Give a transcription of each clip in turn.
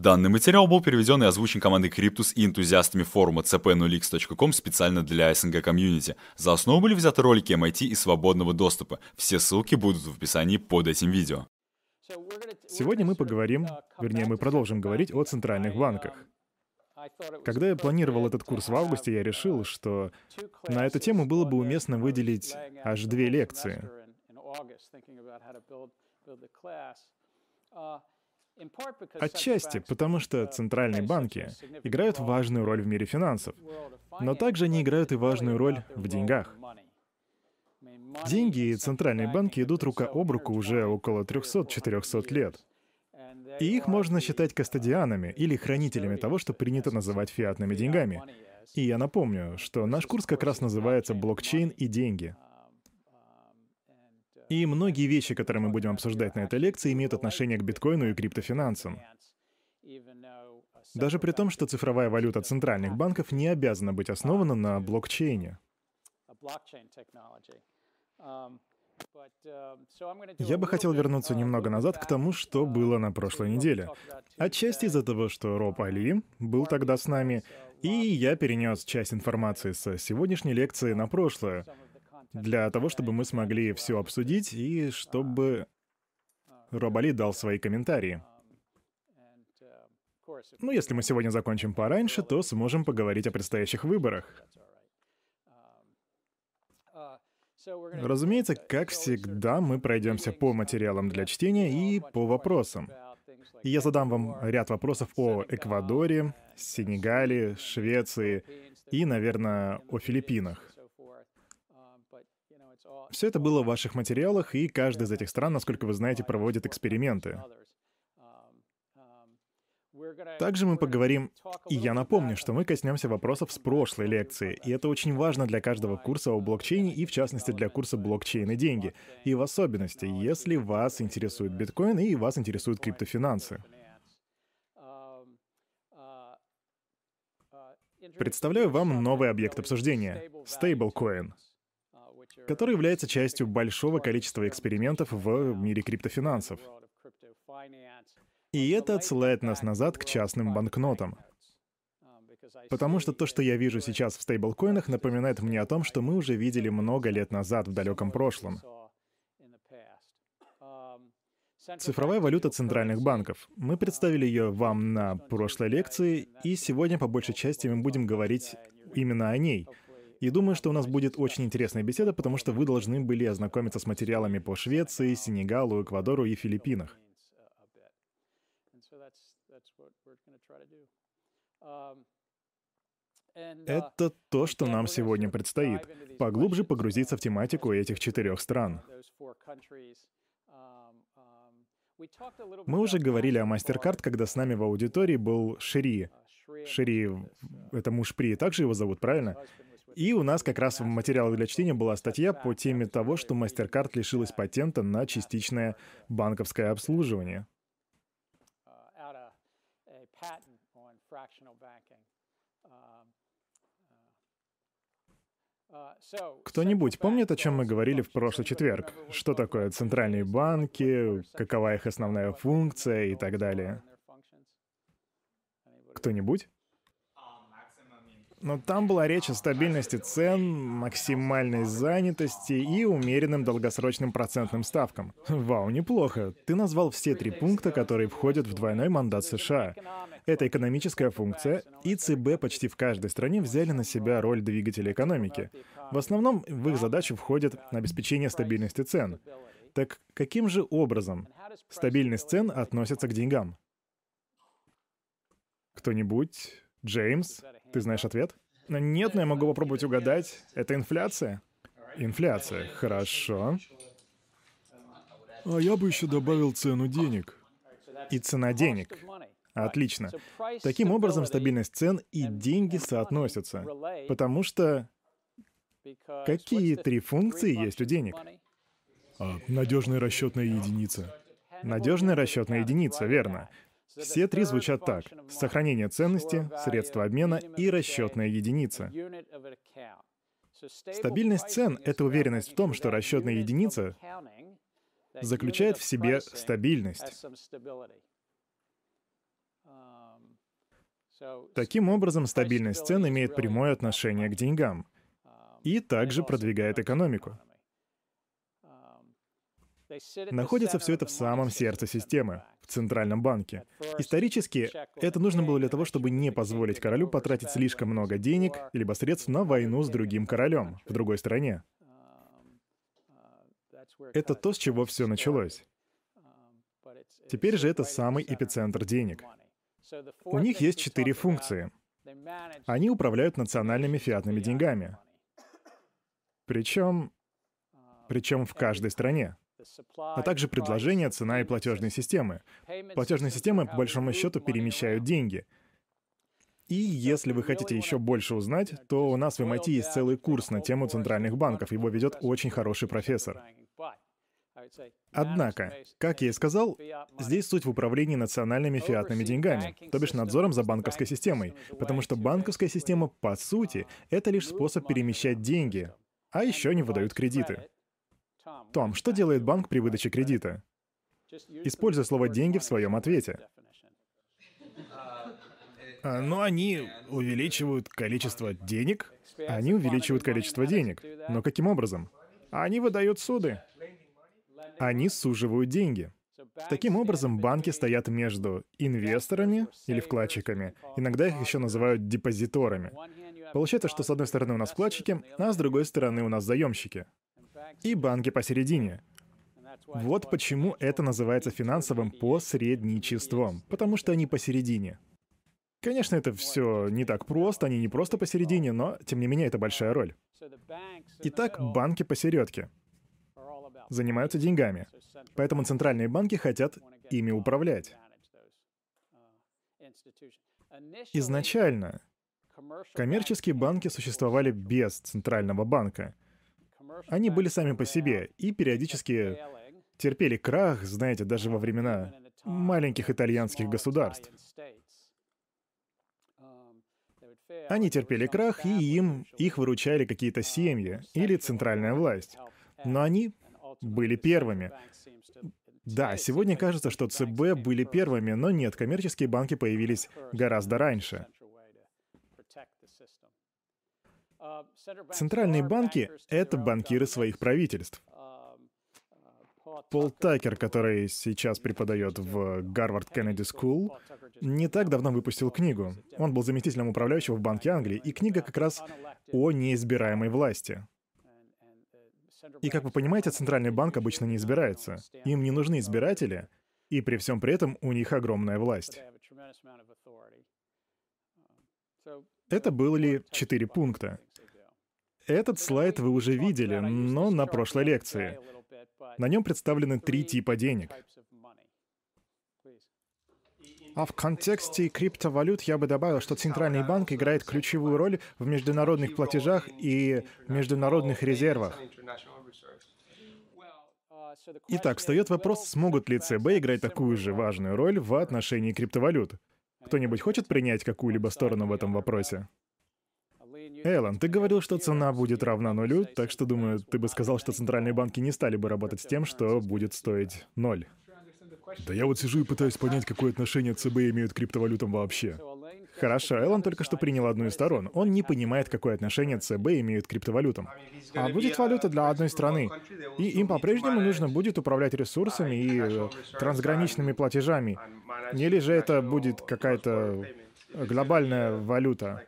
Данный материал был переведен и озвучен командой Cryptus и энтузиастами форума cp0x.com специально для СНГ комьюнити. За основу были взяты ролики MIT и свободного доступа. Все ссылки будут в описании под этим видео. Сегодня мы поговорим, вернее, мы продолжим говорить о центральных банках. Когда я планировал этот курс в августе, я решил, что на эту тему было бы уместно выделить аж две лекции. Отчасти потому, что центральные банки играют важную роль в мире финансов, но также они играют и важную роль в деньгах. Деньги и центральные банки идут рука об руку уже около 300-400 лет. И их можно считать кастодианами или хранителями того, что принято называть фиатными деньгами. И я напомню, что наш курс как раз называется «Блокчейн и деньги». И многие вещи, которые мы будем обсуждать на этой лекции, имеют отношение к биткоину и криптофинансам. Даже при том, что цифровая валюта центральных банков не обязана быть основана на блокчейне. Я бы хотел вернуться немного назад к тому, что было на прошлой неделе. Отчасти из-за того, что Роб Али был тогда с нами, и я перенес часть информации с сегодняшней лекции на прошлое, для того, чтобы мы смогли все обсудить и чтобы Роб Али дал свои комментарии. Ну, если мы сегодня закончим пораньше, то сможем поговорить о предстоящих выборах. Разумеется, как всегда, мы пройдемся по материалам для чтения и по вопросам. Я задам вам ряд вопросов о Эквадоре, Сенегале, Швеции и, наверное, о Филиппинах. Все это было в ваших материалах, и каждая из этих стран, насколько вы знаете, проводит эксперименты. Также мы поговорим, и я напомню, что мы коснемся вопросов с прошлой лекции, и это очень важно для каждого курса о блокчейне и, в частности, для курса блокчейн и деньги, и в особенности, если вас интересует биткоин и вас интересуют криптофинансы. Представляю вам новый объект обсуждения — стейблкоин, который является частью большого количества экспериментов в мире криптофинансов. И это отсылает нас назад к частным банкнотам. Потому что то, что я вижу сейчас в стейблкоинах, напоминает мне о том, что мы уже видели много лет назад в далеком прошлом. Цифровая валюта центральных банков. Мы представили ее вам на прошлой лекции, и сегодня по большей части мы будем говорить именно о ней. И думаю, что у нас будет очень интересная беседа, потому что вы должны были ознакомиться с материалами по Швеции, Сенегалу, Эквадору и Филиппинах. Это то, что нам сегодня предстоит. Поглубже погрузиться в тематику этих четырех стран. Мы уже говорили о MasterCard, когда с нами в аудитории был Шри. Шри — это муж При, также его зовут, правильно? И у нас как раз в материалах для чтения была статья по теме того, что MasterCard лишилась патента на частичное банковское обслуживание. Кто-нибудь помнит, о чем мы говорили в прошлый четверг? Что такое центральные банки, какова их основная функция и так далее? Кто-нибудь? Но там была речь о стабильности цен, максимальной занятости и умеренным долгосрочным процентным ставкам. Вау, неплохо. Ты назвал все три пункта, которые входят в двойной мандат США. Это экономическая функция, и ЦБ почти в каждой стране взяли на себя роль двигателя экономики. В основном в их задачу входит обеспечение стабильности цен. Так каким же образом стабильность цен относится к деньгам? Кто-нибудь? Джеймс? Ты знаешь ответ? Нет, но я могу попробовать угадать. Это инфляция? Инфляция. Хорошо. А я бы еще добавил цену денег. И цена денег. Отлично. Таким образом, стабильность цен и деньги соотносятся. Потому что какие три функции есть у денег? А, надежная расчетная единица. Надежная расчетная единица, верно. Все три звучат так. Сохранение ценности, средства обмена и расчетная единица. Стабильность цен — это уверенность в том, что расчетная единица заключает в себе стабильность. Таким образом, стабильность цен имеет прямое отношение к деньгам и также продвигает экономику. Находится все это в самом сердце системы, в Центральном банке. Исторически это нужно было для того, чтобы не позволить королю потратить слишком много денег либо средств на войну с другим королем в другой стране. Это то, с чего все началось. Теперь же это самый эпицентр денег. У них есть четыре функции. Они управляют национальными фиатными деньгами. Причем, причем в каждой стране а также предложение, цена и платежные системы. Платежные системы, по большому счету, перемещают деньги. И если вы хотите еще больше узнать, то у нас в MIT есть целый курс на тему центральных банков. Его ведет очень хороший профессор. Однако, как я и сказал, здесь суть в управлении национальными фиатными деньгами, то бишь надзором за банковской системой, потому что банковская система, по сути, это лишь способ перемещать деньги, а еще не выдают кредиты. Том, что делает банк при выдаче кредита? Используя слово «деньги» в своем ответе. А, Но ну, они увеличивают количество денег. Они увеличивают количество денег. Но каким образом? Они выдают суды. Они суживают деньги. Таким образом, банки стоят между инвесторами или вкладчиками. Иногда их еще называют депозиторами. Получается, что с одной стороны у нас вкладчики, а с другой стороны у нас заемщики и банки посередине. Вот почему это называется финансовым посредничеством, потому что они посередине. Конечно, это все не так просто, они не просто посередине, но, тем не менее, это большая роль. Итак, банки посередке занимаются деньгами, поэтому центральные банки хотят ими управлять. Изначально коммерческие банки существовали без центрального банка — они были сами по себе и периодически терпели крах, знаете, даже во времена маленьких итальянских государств. Они терпели крах, и им их выручали какие-то семьи или центральная власть. Но они были первыми. Да, сегодня кажется, что ЦБ были первыми, но нет, коммерческие банки появились гораздо раньше. Центральные банки — это банкиры своих правительств. Пол Такер, который сейчас преподает в Harvard Kennedy School, не так давно выпустил книгу. Он был заместителем управляющего в Банке Англии, и книга как раз о неизбираемой власти. И, как вы понимаете, Центральный банк обычно не избирается. Им не нужны избиратели, и при всем при этом у них огромная власть. Это были четыре пункта. Этот слайд вы уже видели, но на прошлой лекции. На нем представлены три типа денег. А в контексте криптовалют я бы добавил, что Центральный банк играет ключевую роль в международных платежах и международных резервах. Итак, встает вопрос, смогут ли ЦБ играть такую же важную роль в отношении криптовалют. Кто-нибудь хочет принять какую-либо сторону в этом вопросе? Эллен, ты говорил, что цена будет равна нулю, так что, думаю, ты бы сказал, что центральные банки не стали бы работать с тем, что будет стоить ноль. Да я вот сижу и пытаюсь понять, какое отношение ЦБ имеют к криптовалютам вообще. Хорошо, Эллен только что принял одну из сторон. Он не понимает, какое отношение ЦБ имеют к криптовалютам. А будет валюта для одной страны. И им по-прежнему нужно будет управлять ресурсами и э, трансграничными платежами. Или же это будет какая-то глобальная валюта.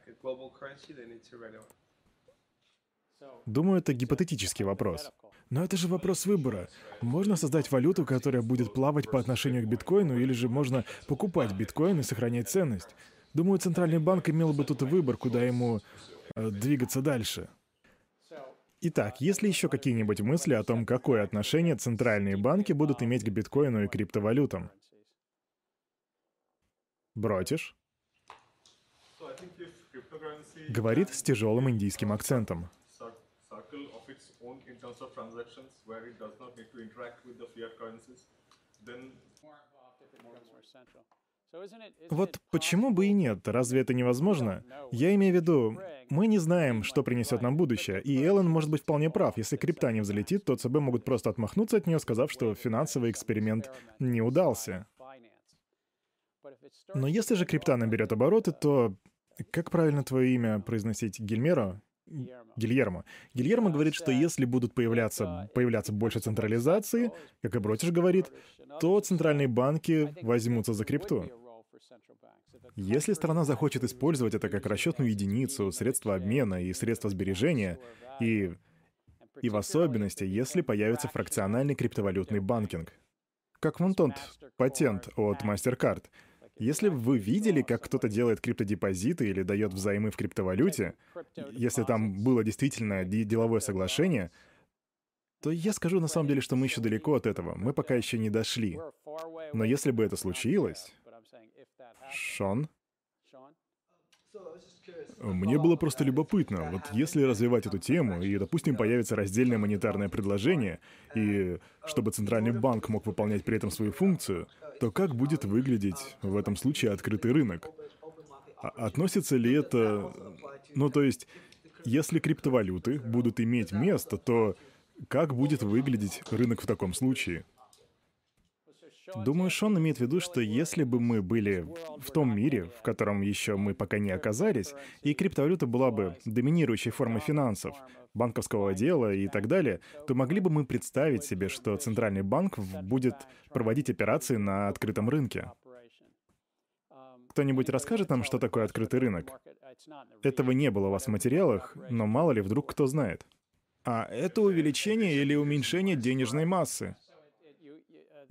Думаю, это гипотетический вопрос. Но это же вопрос выбора. Можно создать валюту, которая будет плавать по отношению к биткоину, или же можно покупать биткоин и сохранять ценность. Думаю, Центральный банк имел бы тут выбор, куда ему э, двигаться дальше. Итак, есть ли еще какие-нибудь мысли о том, какое отношение центральные банки будут иметь к биткоину и криптовалютам? Бротишь? Говорит с тяжелым индийским акцентом. Вот почему бы и нет? Разве это невозможно? Я имею в виду, мы не знаем, что принесет нам будущее, и Эллен может быть вполне прав. Если крипта не взлетит, то ЦБ могут просто отмахнуться от нее, сказав, что финансовый эксперимент не удался. Но если же крипта наберет обороты, то как правильно твое имя произносить? Гильмеро? Гильермо. Гильермо говорит, что если будут появляться, появляться больше централизации, как и Бротиш говорит, то центральные банки возьмутся за крипту. Если страна захочет использовать это как расчетную единицу, средство обмена и средство сбережения, и, и в особенности, если появится фракциональный криптовалютный банкинг, как вон тот патент от MasterCard — если вы видели, как кто-то делает криптодепозиты или дает взаймы в криптовалюте, если там было действительно деловое соглашение, то я скажу на самом деле, что мы еще далеко от этого. Мы пока еще не дошли. Но если бы это случилось... Шон? Мне было просто любопытно, вот если развивать эту тему, и, допустим, появится раздельное монетарное предложение, и чтобы Центральный банк мог выполнять при этом свою функцию, то как будет выглядеть в этом случае открытый рынок? А относится ли это... Ну, то есть, если криптовалюты будут иметь место, то как будет выглядеть рынок в таком случае? Думаю, Шон имеет в виду, что если бы мы были в том мире, в котором еще мы пока не оказались, и криптовалюта была бы доминирующей формой финансов, банковского дела и так далее, то могли бы мы представить себе, что Центральный банк будет проводить операции на открытом рынке. Кто-нибудь расскажет нам, что такое открытый рынок? Этого не было у вас в материалах, но мало ли вдруг кто знает. А это увеличение или уменьшение денежной массы.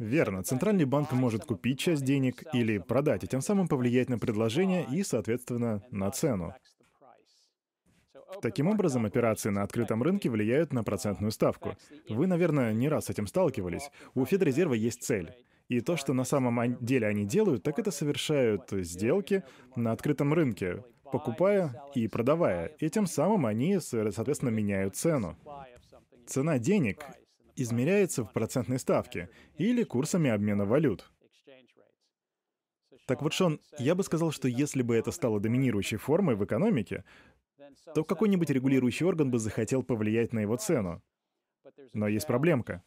Верно. Центральный банк может купить часть денег или продать, и тем самым повлиять на предложение и, соответственно, на цену. Таким образом, операции на открытом рынке влияют на процентную ставку. Вы, наверное, не раз с этим сталкивались. У Федрезерва есть цель. И то, что на самом деле они делают, так это совершают сделки на открытом рынке, покупая и продавая. И тем самым они, соответственно, меняют цену. Цена денег измеряется в процентной ставке или курсами обмена валют. Так вот, Шон, я бы сказал, что если бы это стало доминирующей формой в экономике, то какой-нибудь регулирующий орган бы захотел повлиять на его цену. Но есть проблемка.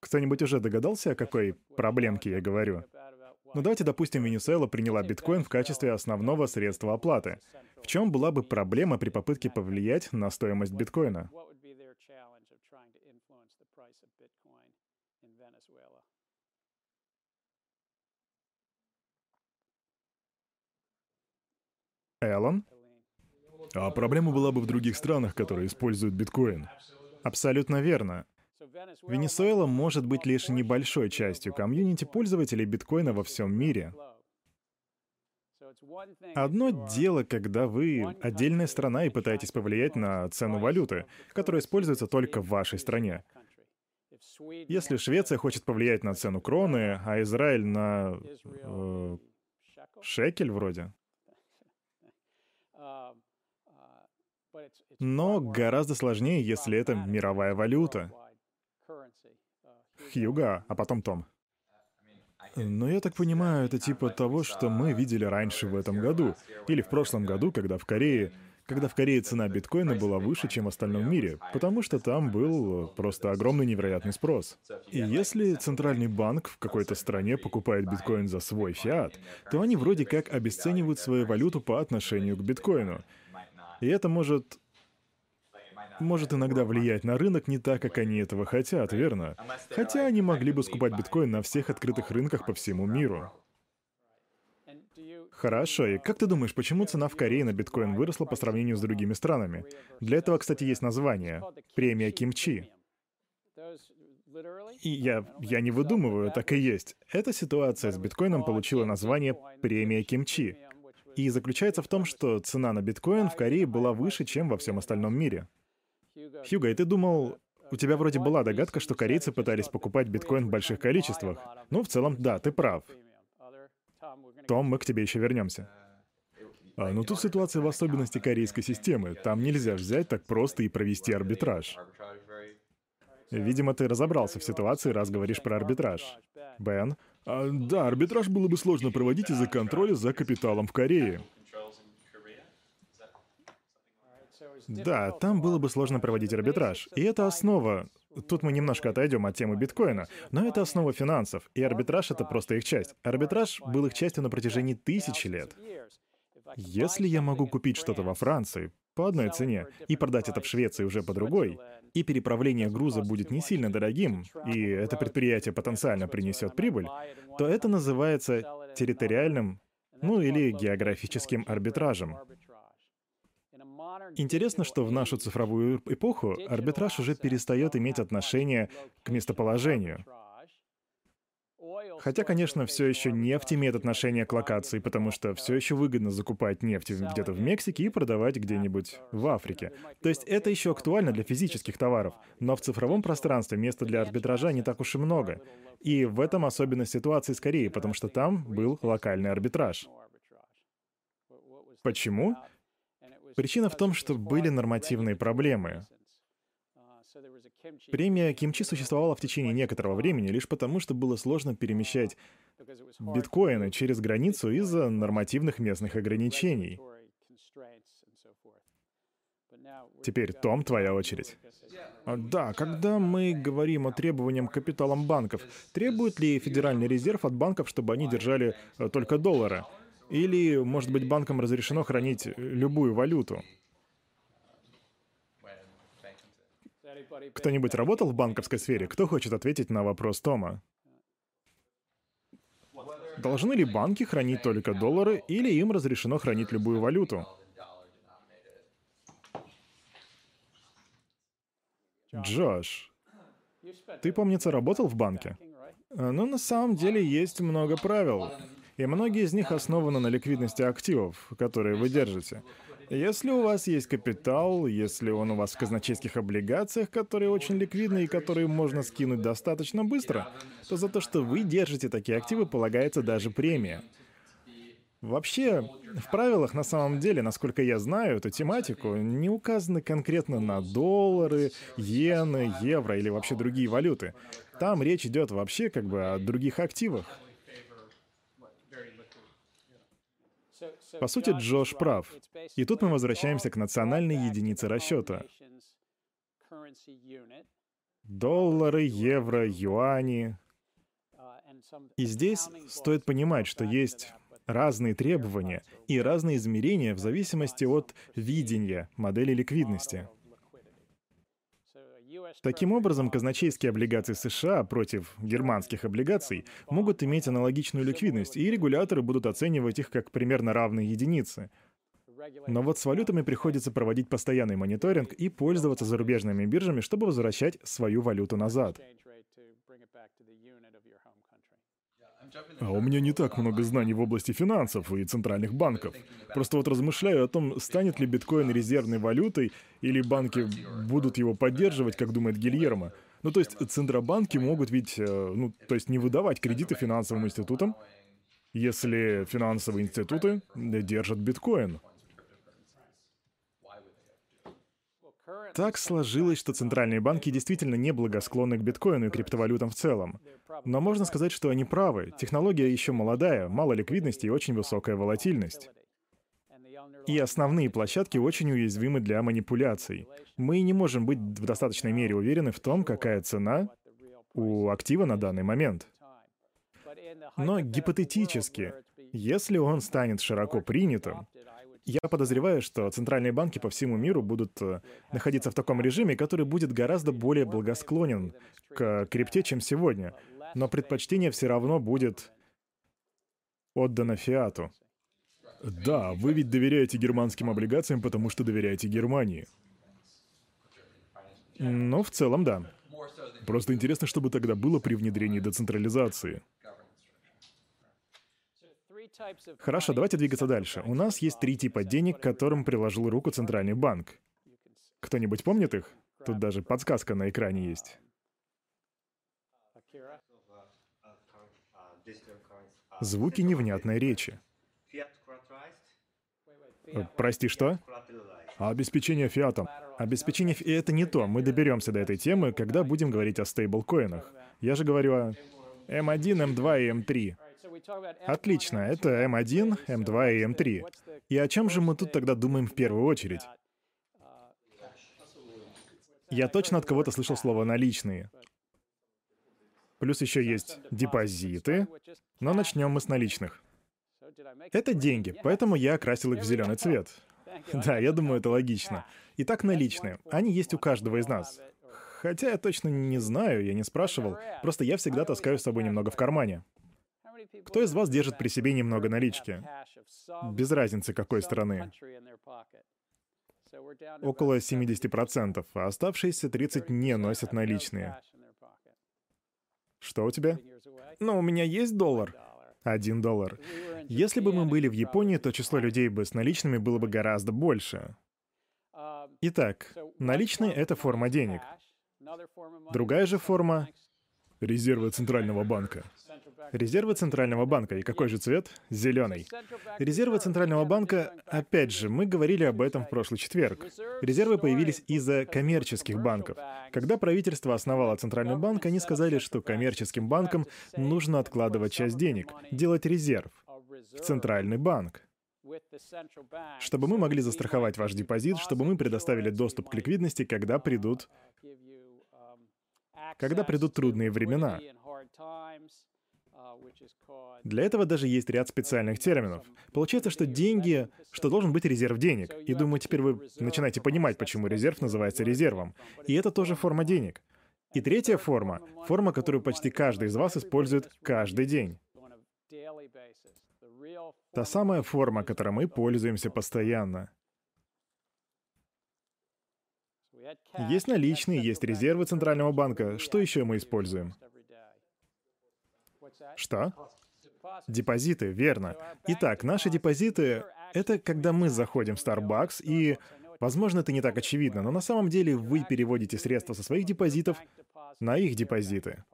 Кто-нибудь уже догадался, о какой проблемке я говорю? Ну давайте допустим, Венесуэла приняла биткоин в качестве основного средства оплаты. В чем была бы проблема при попытке повлиять на стоимость биткоина? Эллен? А проблема была бы в других странах, которые используют биткоин. Абсолютно верно. Венесуэла может быть лишь небольшой частью комьюнити пользователей биткоина во всем мире. Одно дело, когда вы отдельная страна и пытаетесь повлиять на цену валюты, которая используется только в вашей стране. Если Швеция хочет повлиять на цену кроны, а Израиль на э, шекель вроде, Но гораздо сложнее, если это мировая валюта. Хьюга, а потом Том. Но я так понимаю, это типа того, что мы видели раньше в этом году. Или в прошлом году, когда в Корее когда в Корее цена биткоина была выше, чем в остальном мире, потому что там был просто огромный невероятный спрос. И если центральный банк в какой-то стране покупает биткоин за свой фиат, то они вроде как обесценивают свою валюту по отношению к биткоину. И это может может иногда влиять на рынок не так, как они этого хотят, верно? Хотя они могли бы скупать биткоин на всех открытых рынках по всему миру. Хорошо, и как ты думаешь, почему цена в Корее на биткоин выросла по сравнению с другими странами? Для этого, кстати, есть название — премия Кимчи. И я, я не выдумываю, так и есть. Эта ситуация с биткоином получила название «премия Кимчи». И заключается в том, что цена на биткоин в Корее была выше, чем во всем остальном мире. Хьюго, и ты думал, у тебя вроде была догадка, что корейцы пытались покупать биткоин в больших количествах. Ну, в целом, да, ты прав. Том, мы к тебе еще вернемся. А, ну тут ситуация в особенности корейской системы. Там нельзя взять так просто и провести арбитраж. Видимо, ты разобрался в ситуации, раз говоришь про арбитраж. Бен? А, да, арбитраж было бы сложно проводить из-за контроля за капиталом в Корее. Да, там было бы сложно проводить арбитраж. И это основа Тут мы немножко отойдем от темы биткоина, но это основа финансов, и арбитраж — это просто их часть. Арбитраж был их частью на протяжении тысячи лет. Если я могу купить что-то во Франции по одной цене и продать это в Швеции уже по другой, и переправление груза будет не сильно дорогим, и это предприятие потенциально принесет прибыль, то это называется территориальным, ну или географическим арбитражем. Интересно, что в нашу цифровую эпоху арбитраж уже перестает иметь отношение к местоположению. Хотя, конечно, все еще нефть имеет отношение к локации, потому что все еще выгодно закупать нефть где-то в Мексике и продавать где-нибудь в Африке. То есть это еще актуально для физических товаров, но в цифровом пространстве места для арбитража не так уж и много. И в этом особенность ситуации скорее, потому что там был локальный арбитраж. Почему? Причина в том, что были нормативные проблемы. Премия кимчи существовала в течение некоторого времени лишь потому, что было сложно перемещать биткоины через границу из-за нормативных местных ограничений. Теперь, Том, твоя очередь. Да, когда мы говорим о требованиям к капиталам банков, требует ли Федеральный резерв от банков, чтобы они держали э, только доллары? Или, может быть, банкам разрешено хранить любую валюту? Кто-нибудь работал в банковской сфере? Кто хочет ответить на вопрос Тома? Должны ли банки хранить только доллары, или им разрешено хранить любую валюту? Джош, ты, помнится, работал в банке? Ну, на самом деле есть много правил и многие из них основаны на ликвидности активов, которые вы держите. Если у вас есть капитал, если он у вас в казначейских облигациях, которые очень ликвидны и которые можно скинуть достаточно быстро, то за то, что вы держите такие активы, полагается даже премия. Вообще, в правилах на самом деле, насколько я знаю эту тематику, не указаны конкретно на доллары, иены, евро или вообще другие валюты. Там речь идет вообще как бы о других активах. По сути, Джош прав. И тут мы возвращаемся к национальной единице расчета. Доллары, евро, юани. И здесь стоит понимать, что есть разные требования и разные измерения в зависимости от видения модели ликвидности. Таким образом, казначейские облигации США против германских облигаций могут иметь аналогичную ликвидность, и регуляторы будут оценивать их как примерно равные единицы. Но вот с валютами приходится проводить постоянный мониторинг и пользоваться зарубежными биржами, чтобы возвращать свою валюту назад. А у меня не так много знаний в области финансов и центральных банков. Просто вот размышляю о том, станет ли биткоин резервной валютой, или банки будут его поддерживать, как думает Гильермо. Ну, то есть центробанки могут ведь, э, ну, то есть не выдавать кредиты финансовым институтам, если финансовые институты держат биткоин. Так сложилось, что центральные банки действительно не благосклонны к биткоину и криптовалютам в целом. Но можно сказать, что они правы. Технология еще молодая, мало ликвидности и очень высокая волатильность. И основные площадки очень уязвимы для манипуляций. Мы не можем быть в достаточной мере уверены в том, какая цена у актива на данный момент. Но гипотетически, если он станет широко принятым, я подозреваю, что центральные банки по всему миру будут э, находиться в таком режиме, который будет гораздо более благосклонен к крипте, чем сегодня. Но предпочтение все равно будет отдано фиату. Да, вы ведь доверяете германским облигациям, потому что доверяете Германии. Ну, в целом, да. Просто интересно, что бы тогда было при внедрении децентрализации. Хорошо, давайте двигаться дальше. У нас есть три типа денег, которым приложил руку Центральный банк. Кто-нибудь помнит их? Тут даже подсказка на экране есть. Звуки невнятной речи. Э, прости, что? обеспечение фиатом. Обеспечение фи... Это не то. Мы доберемся до этой темы, когда будем говорить о стейблкоинах. Я же говорю о M1, M2 и M3. Отлично, это M1, M2 и M3. И о чем же мы тут тогда думаем в первую очередь? Я точно от кого-то слышал слово «наличные». Плюс еще есть депозиты, но начнем мы с наличных. Это деньги, поэтому я окрасил их в зеленый цвет. Да, я думаю, это логично. Итак, наличные. Они есть у каждого из нас. Хотя я точно не знаю, я не спрашивал. Просто я всегда таскаю с собой немного в кармане. Кто из вас держит при себе немного налички? Без разницы, какой страны. Около 70%, а оставшиеся 30% не носят наличные. Что у тебя? Ну, у меня есть доллар. Один доллар. Если бы мы были в Японии, то число людей бы с наличными было бы гораздо больше. Итак, наличные — это форма денег. Другая же форма — резервы Центрального банка. Резервы Центрального банка. И какой же цвет? Зеленый. Резервы Центрального банка, опять же, мы говорили об этом в прошлый четверг. Резервы появились из-за коммерческих банков. Когда правительство основало Центральный банк, они сказали, что коммерческим банкам нужно откладывать часть денег, делать резерв в Центральный банк чтобы мы могли застраховать ваш депозит, чтобы мы предоставили доступ к ликвидности, когда придут, когда придут трудные времена. Для этого даже есть ряд специальных терминов. Получается, что деньги, что должен быть резерв денег. И думаю, теперь вы начинаете понимать, почему резерв называется резервом. И это тоже форма денег. И третья форма — форма, которую почти каждый из вас использует каждый день. Та самая форма, которой мы пользуемся постоянно. Есть наличные, есть резервы Центрального банка. Что еще мы используем? Что? Депозиты, верно. Итак, наши депозиты — это когда мы заходим в Starbucks и... Возможно, это не так очевидно, но на самом деле вы переводите средства со своих депозитов на их депозиты.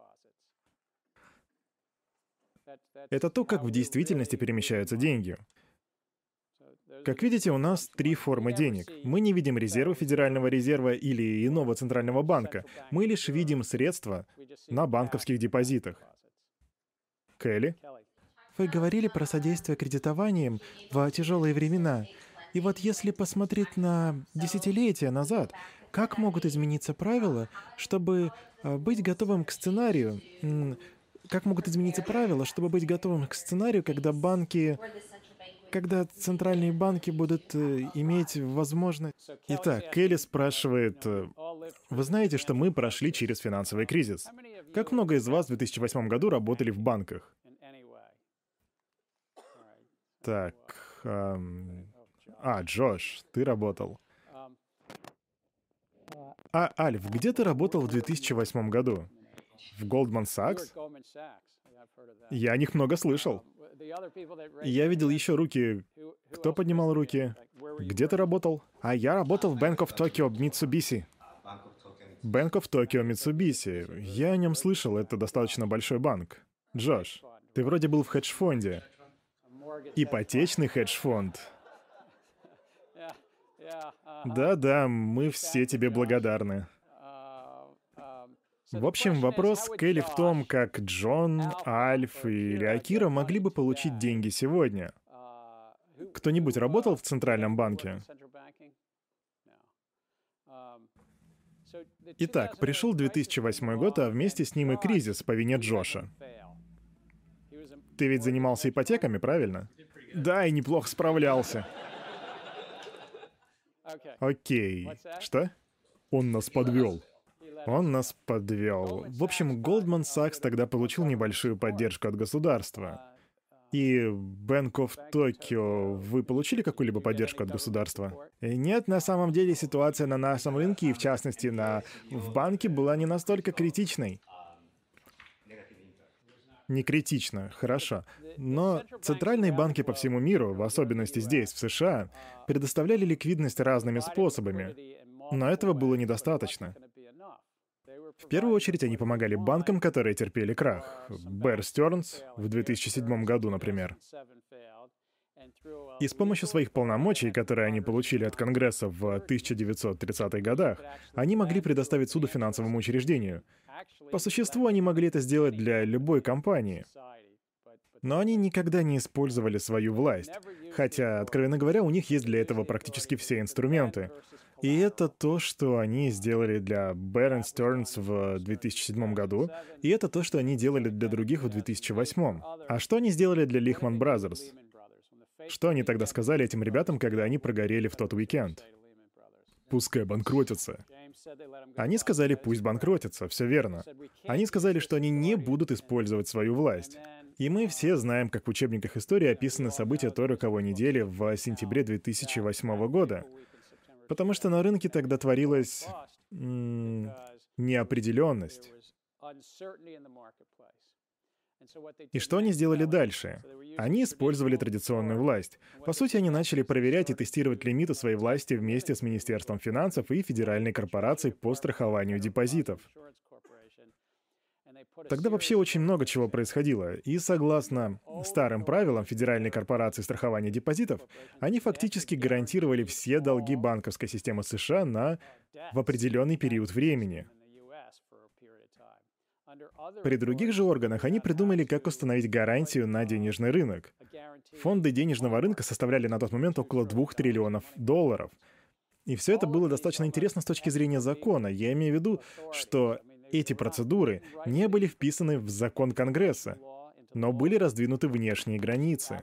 Это то, как в действительности перемещаются деньги. Как видите, у нас три формы денег. Мы не видим резерва Федерального резерва или иного центрального банка. Мы лишь видим средства на банковских депозитах. Келли? Вы говорили про содействие кредитованием в тяжелые времена. И вот если посмотреть на десятилетия назад, как могут измениться правила, чтобы э, быть готовым к сценарию? Как могут измениться правила, чтобы быть готовым к сценарию, когда банки когда центральные банки будут э, иметь возможность... Итак, Келли спрашивает, э, вы знаете, что мы прошли через финансовый кризис? Как много из вас в 2008 году работали в банках? Так, эм... а, Джош, ты работал. А, Альф, где ты работал в 2008 году? В Goldman Sachs? Я о них много слышал. Я видел еще руки. Кто поднимал руки? Где ты работал? А я работал в Bank of Tokyo Mitsubishi. Bank of Tokyo Mitsubishi. Я о нем слышал, это достаточно большой банк. Джош, ты вроде был в хедж-фонде. Ипотечный хедж-фонд. Да-да, мы все тебе благодарны. В общем, вопрос Келли в том, как Джон, Альф или Акира могли бы получить деньги сегодня. Кто-нибудь работал в Центральном банке? Итак, пришел 2008 год, а вместе с ним и кризис по вине Джоша. Ты ведь занимался ипотеками, правильно? Да, и неплохо справлялся. Окей. Что? Он нас подвел. Он нас подвел. В общем, Goldman Sachs тогда получил небольшую поддержку от государства. И Bank of Tokyo, вы получили какую-либо поддержку от государства? Нет, на самом деле ситуация на нашем рынке, и в частности на... в банке, была не настолько критичной. Не критично, хорошо. Но центральные банки по всему миру, в особенности здесь, в США, предоставляли ликвидность разными способами. Но этого было недостаточно. В первую очередь они помогали банкам, которые терпели крах. Bear Stearns в 2007 году, например. И с помощью своих полномочий, которые они получили от Конгресса в 1930-х годах, они могли предоставить суду финансовому учреждению. По существу они могли это сделать для любой компании. Но они никогда не использовали свою власть. Хотя, откровенно говоря, у них есть для этого практически все инструменты. И это то, что они сделали для Bear Stearns в 2007 году, и это то, что они делали для других в 2008. А что они сделали для Lehman Brothers? Что они тогда сказали этим ребятам, когда они прогорели в тот уикенд? Пускай банкротятся. Они сказали, пусть банкротятся, все верно. Они сказали, что они не будут использовать свою власть. И мы все знаем, как в учебниках истории описаны события той роковой недели в сентябре 2008 года. Потому что на рынке тогда творилась неопределенность. И что они сделали дальше? Они использовали традиционную власть. По сути, они начали проверять и тестировать лимиты своей власти вместе с Министерством финансов и Федеральной корпорацией по страхованию депозитов. Тогда вообще очень много чего происходило, и согласно старым правилам Федеральной корпорации страхования депозитов, они фактически гарантировали все долги банковской системы США на в определенный период времени. При других же органах они придумали, как установить гарантию на денежный рынок. Фонды денежного рынка составляли на тот момент около 2 триллионов долларов. И все это было достаточно интересно с точки зрения закона. Я имею в виду, что эти процедуры не были вписаны в закон Конгресса, но были раздвинуты внешние границы.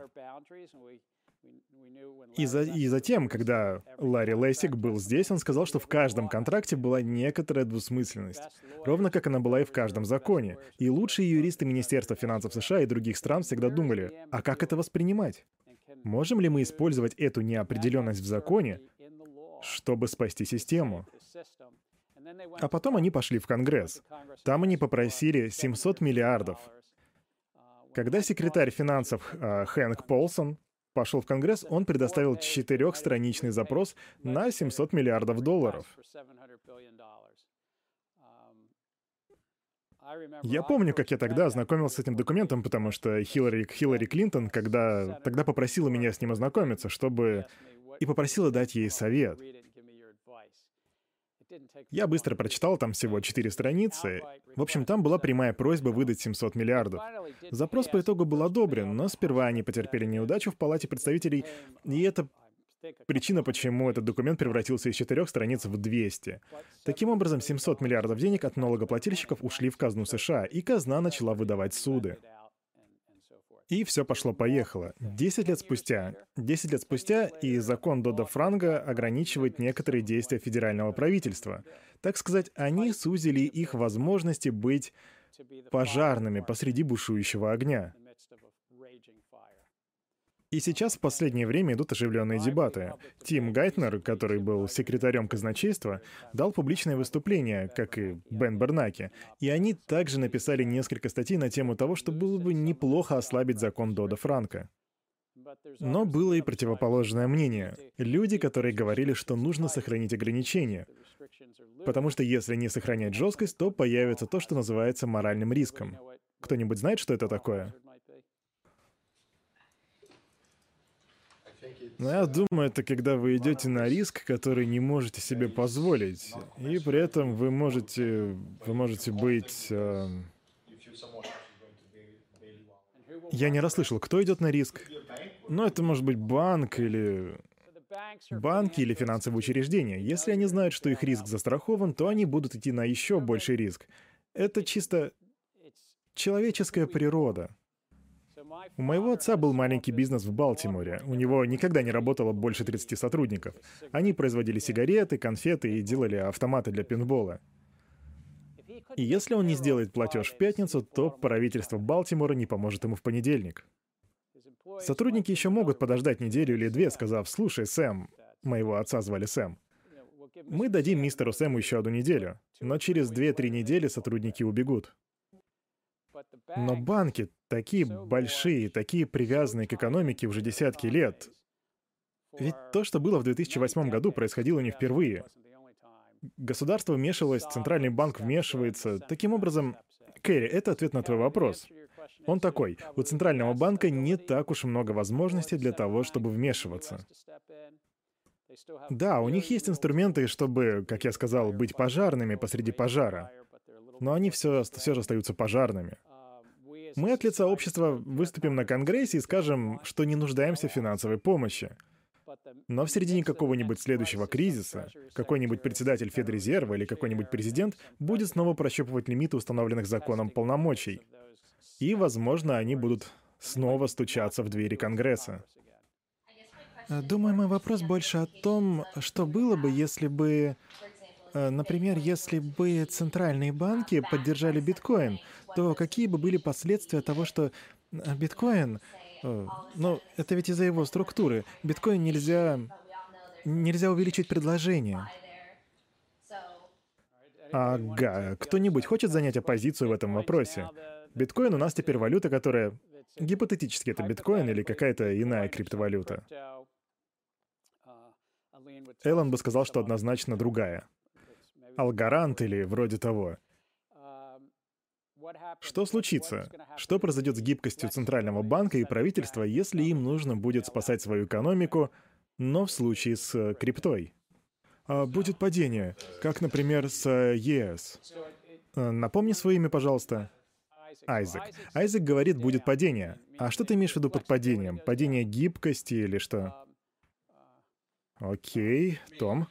И, за, и затем, когда Ларри Лессик был здесь, он сказал, что в каждом контракте была некоторая двусмысленность, ровно как она была и в каждом законе. И лучшие юристы Министерства финансов США и других стран всегда думали, а как это воспринимать? Можем ли мы использовать эту неопределенность в законе, чтобы спасти систему? А потом они пошли в Конгресс. Там они попросили 700 миллиардов. Когда секретарь финансов э, Хэнк Полсон пошел в Конгресс, он предоставил четырехстраничный запрос на 700 миллиардов долларов. Я помню, как я тогда ознакомился с этим документом, потому что Хиллари, Хиллари Клинтон когда, тогда попросила меня с ним ознакомиться, чтобы... и попросила дать ей совет. Я быстро прочитал, там всего четыре страницы. В общем, там была прямая просьба выдать 700 миллиардов. Запрос по итогу был одобрен, но сперва они потерпели неудачу в Палате представителей, и это причина, почему этот документ превратился из четырех страниц в 200. Таким образом, 700 миллиардов денег от налогоплательщиков ушли в казну США, и казна начала выдавать суды. И все пошло-поехало. Десять лет спустя. Десять лет спустя и закон Дода Франга ограничивает некоторые действия федерального правительства. Так сказать, они сузили их возможности быть пожарными посреди бушующего огня. И сейчас в последнее время идут оживленные дебаты. Тим Гайтнер, который был секретарем казначейства, дал публичное выступление, как и Бен Бернаки, и они также написали несколько статей на тему того, что было бы неплохо ослабить закон Дода Франка. Но было и противоположное мнение. Люди, которые говорили, что нужно сохранить ограничения. Потому что если не сохранять жесткость, то появится то, что называется моральным риском. Кто-нибудь знает, что это такое? Но я думаю, это когда вы идете на риск, который не можете себе позволить. И при этом вы можете, вы можете быть... Э... Я не расслышал, кто идет на риск? Ну, это может быть банк или... Банки или финансовые учреждения. Если они знают, что их риск застрахован, то они будут идти на еще больший риск. Это чисто человеческая природа. У моего отца был маленький бизнес в Балтиморе. У него никогда не работало больше 30 сотрудников. Они производили сигареты, конфеты и делали автоматы для пинбола. И если он не сделает платеж в пятницу, то правительство Балтимора не поможет ему в понедельник. Сотрудники еще могут подождать неделю или две, сказав, «Слушай, Сэм...» Моего отца звали Сэм. «Мы дадим мистеру Сэму еще одну неделю, но через 2-3 недели сотрудники убегут». Но банки такие большие, такие привязанные к экономике уже десятки лет. Ведь то, что было в 2008 году, происходило не впервые. Государство вмешивалось, Центральный банк вмешивается. Таким образом, Кэрри, это ответ на твой вопрос. Он такой, у Центрального банка не так уж много возможностей для того, чтобы вмешиваться. Да, у них есть инструменты, чтобы, как я сказал, быть пожарными посреди пожара. Но они все, все же остаются пожарными. Мы от лица общества выступим на Конгрессе и скажем, что не нуждаемся в финансовой помощи. Но в середине какого-нибудь следующего кризиса какой-нибудь председатель Федрезерва или какой-нибудь президент будет снова прощупывать лимиты установленных законом полномочий. И, возможно, они будут снова стучаться в двери Конгресса. Думаю, мой вопрос больше о том, что было бы, если бы, например, если бы центральные банки поддержали биткоин, то какие бы были последствия того, что э, биткоин, ну, это ведь из-за его структуры. Биткоин нельзя, нельзя увеличить предложение. Ага, кто-нибудь хочет занять оппозицию в этом вопросе? Биткоин у нас теперь валюта, которая... Гипотетически это биткоин или какая-то иная криптовалюта. Эллен бы сказал, что однозначно другая. Алгарант или вроде того. Что случится? Что произойдет с гибкостью Центрального банка и правительства, если им нужно будет спасать свою экономику, но в случае с криптой? А будет падение, как, например, с ЕС. Э, напомни свое имя, пожалуйста. Айзек. Айзек говорит, будет падение. А что ты имеешь в виду под падением? Падение гибкости или что? Окей, Том.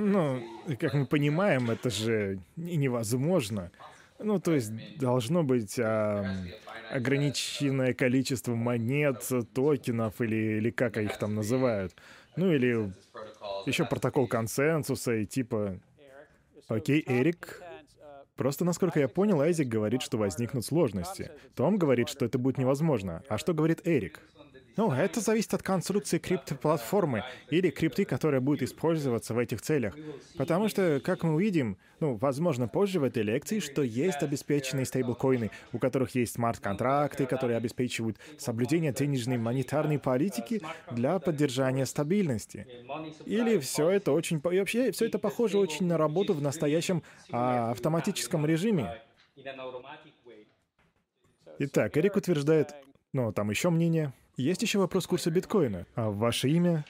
Ну, как мы понимаем, это же невозможно. Ну, то есть должно быть а, ограниченное количество монет, токенов или, или как их там называют. Ну, или еще протокол консенсуса и типа... Окей, Эрик. Просто, насколько я понял, Айзек говорит, что возникнут сложности. Том говорит, что это будет невозможно. А что говорит Эрик? Ну, это зависит от конструкции криптоплатформы или крипты, которая будет использоваться в этих целях. Потому что, как мы увидим, ну, возможно, позже в этой лекции, что есть обеспеченные стейблкоины, у которых есть смарт-контракты, которые обеспечивают соблюдение денежной монетарной политики для поддержания стабильности. Или все это очень... И вообще, все это похоже очень на работу в настоящем а, автоматическом режиме. Итак, Эрик утверждает, ну, там еще мнение. Есть еще вопрос курса биткоина. А ваше имя?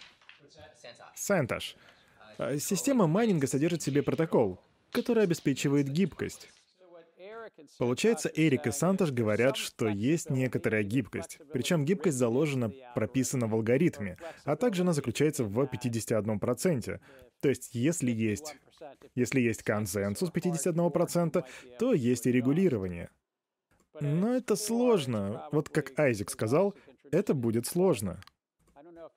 Сенташ. А система майнинга содержит в себе протокол, который обеспечивает гибкость. Получается, Эрик и Санташ говорят, что есть некоторая гибкость. Причем гибкость заложена, прописана в алгоритме, а также она заключается в 51%. То есть, если есть, если есть консенсус 51%, то есть и регулирование. Но это сложно. Вот как Айзек сказал, это будет сложно.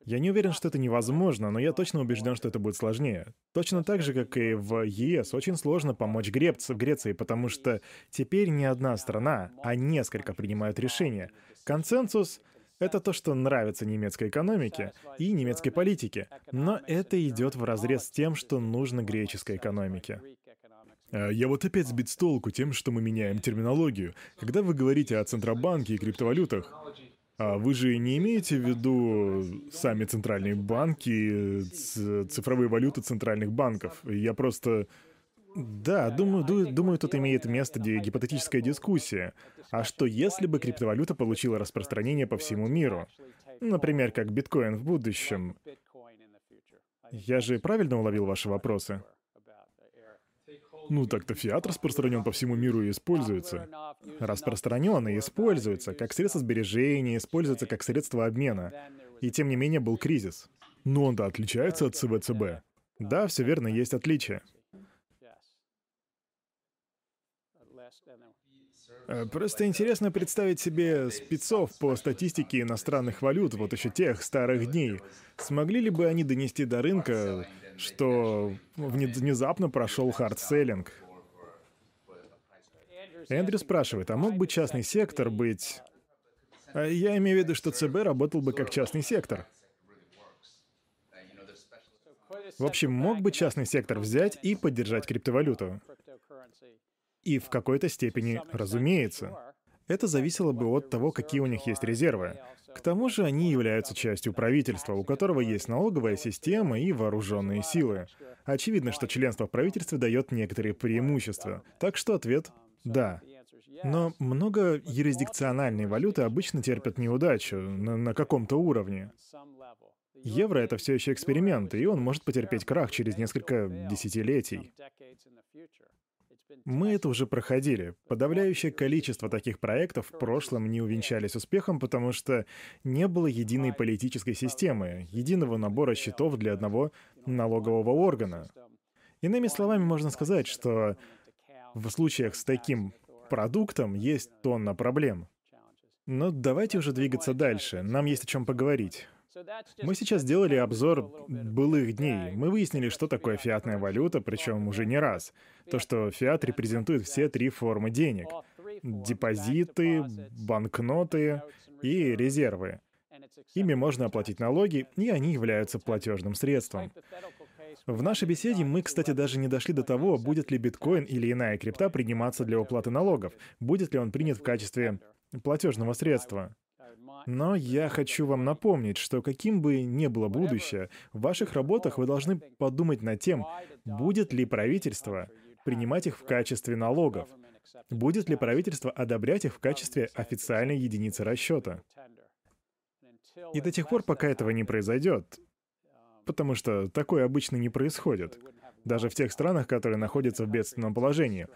Я не уверен, что это невозможно, но я точно убежден, что это будет сложнее. Точно так же, как и в ЕС, очень сложно помочь Гребц в Греции, потому что теперь не одна страна, а несколько принимают решения. Консенсус — это то, что нравится немецкой экономике и немецкой политике, но это идет в разрез с тем, что нужно греческой экономике. А я вот опять сбит с толку тем, что мы меняем терминологию. Когда вы говорите о Центробанке и криптовалютах, а вы же не имеете в виду сами центральные банки, цифровые валюты центральных банков? Я просто... Да, думаю, думаю, тут имеет место гипотетическая дискуссия. А что если бы криптовалюта получила распространение по всему миру? Например, как биткоин в будущем. Я же правильно уловил ваши вопросы? Ну так-то фиат распространен по всему миру и используется. Распространен и используется как средство сбережения, используется как средство обмена. И тем не менее был кризис. Но он-то отличается от ЦБЦБ. Да, все верно, есть отличия. Э, просто интересно представить себе спецов по статистике иностранных валют, вот еще тех старых дней. Смогли ли бы они донести до рынка, что внезапно прошел hard selling? Эндрю спрашивает, а мог бы частный сектор быть... А я имею в виду, что ЦБ работал бы как частный сектор. В общем, мог бы частный сектор взять и поддержать криптовалюту. И в какой-то степени, разумеется. Это зависело бы от того, какие у них есть резервы. К тому же они являются частью правительства, у которого есть налоговая система и вооруженные силы. Очевидно, что членство в правительстве дает некоторые преимущества. Так что ответ — да. Но много юрисдикциональной валюты обычно терпят неудачу на, на каком-то уровне. Евро — это все еще эксперимент, и он может потерпеть крах через несколько десятилетий. Мы это уже проходили. Подавляющее количество таких проектов в прошлом не увенчались успехом, потому что не было единой политической системы, единого набора счетов для одного налогового органа. Иными словами, можно сказать, что в случаях с таким продуктом есть тонна проблем. Но давайте уже двигаться дальше. Нам есть о чем поговорить. Мы сейчас сделали обзор былых дней. Мы выяснили, что такое фиатная валюта, причем уже не раз. То, что фиат репрезентует все три формы денег. Депозиты, банкноты и резервы. Ими можно оплатить налоги, и они являются платежным средством. В нашей беседе мы, кстати, даже не дошли до того, будет ли биткоин или иная крипта приниматься для уплаты налогов, будет ли он принят в качестве платежного средства. Но я хочу вам напомнить, что каким бы ни было будущее, в ваших работах вы должны подумать над тем, будет ли правительство принимать их в качестве налогов, будет ли правительство одобрять их в качестве официальной единицы расчета. И до тех пор, пока этого не произойдет, потому что такое обычно не происходит, даже в тех странах, которые находятся в бедственном положении.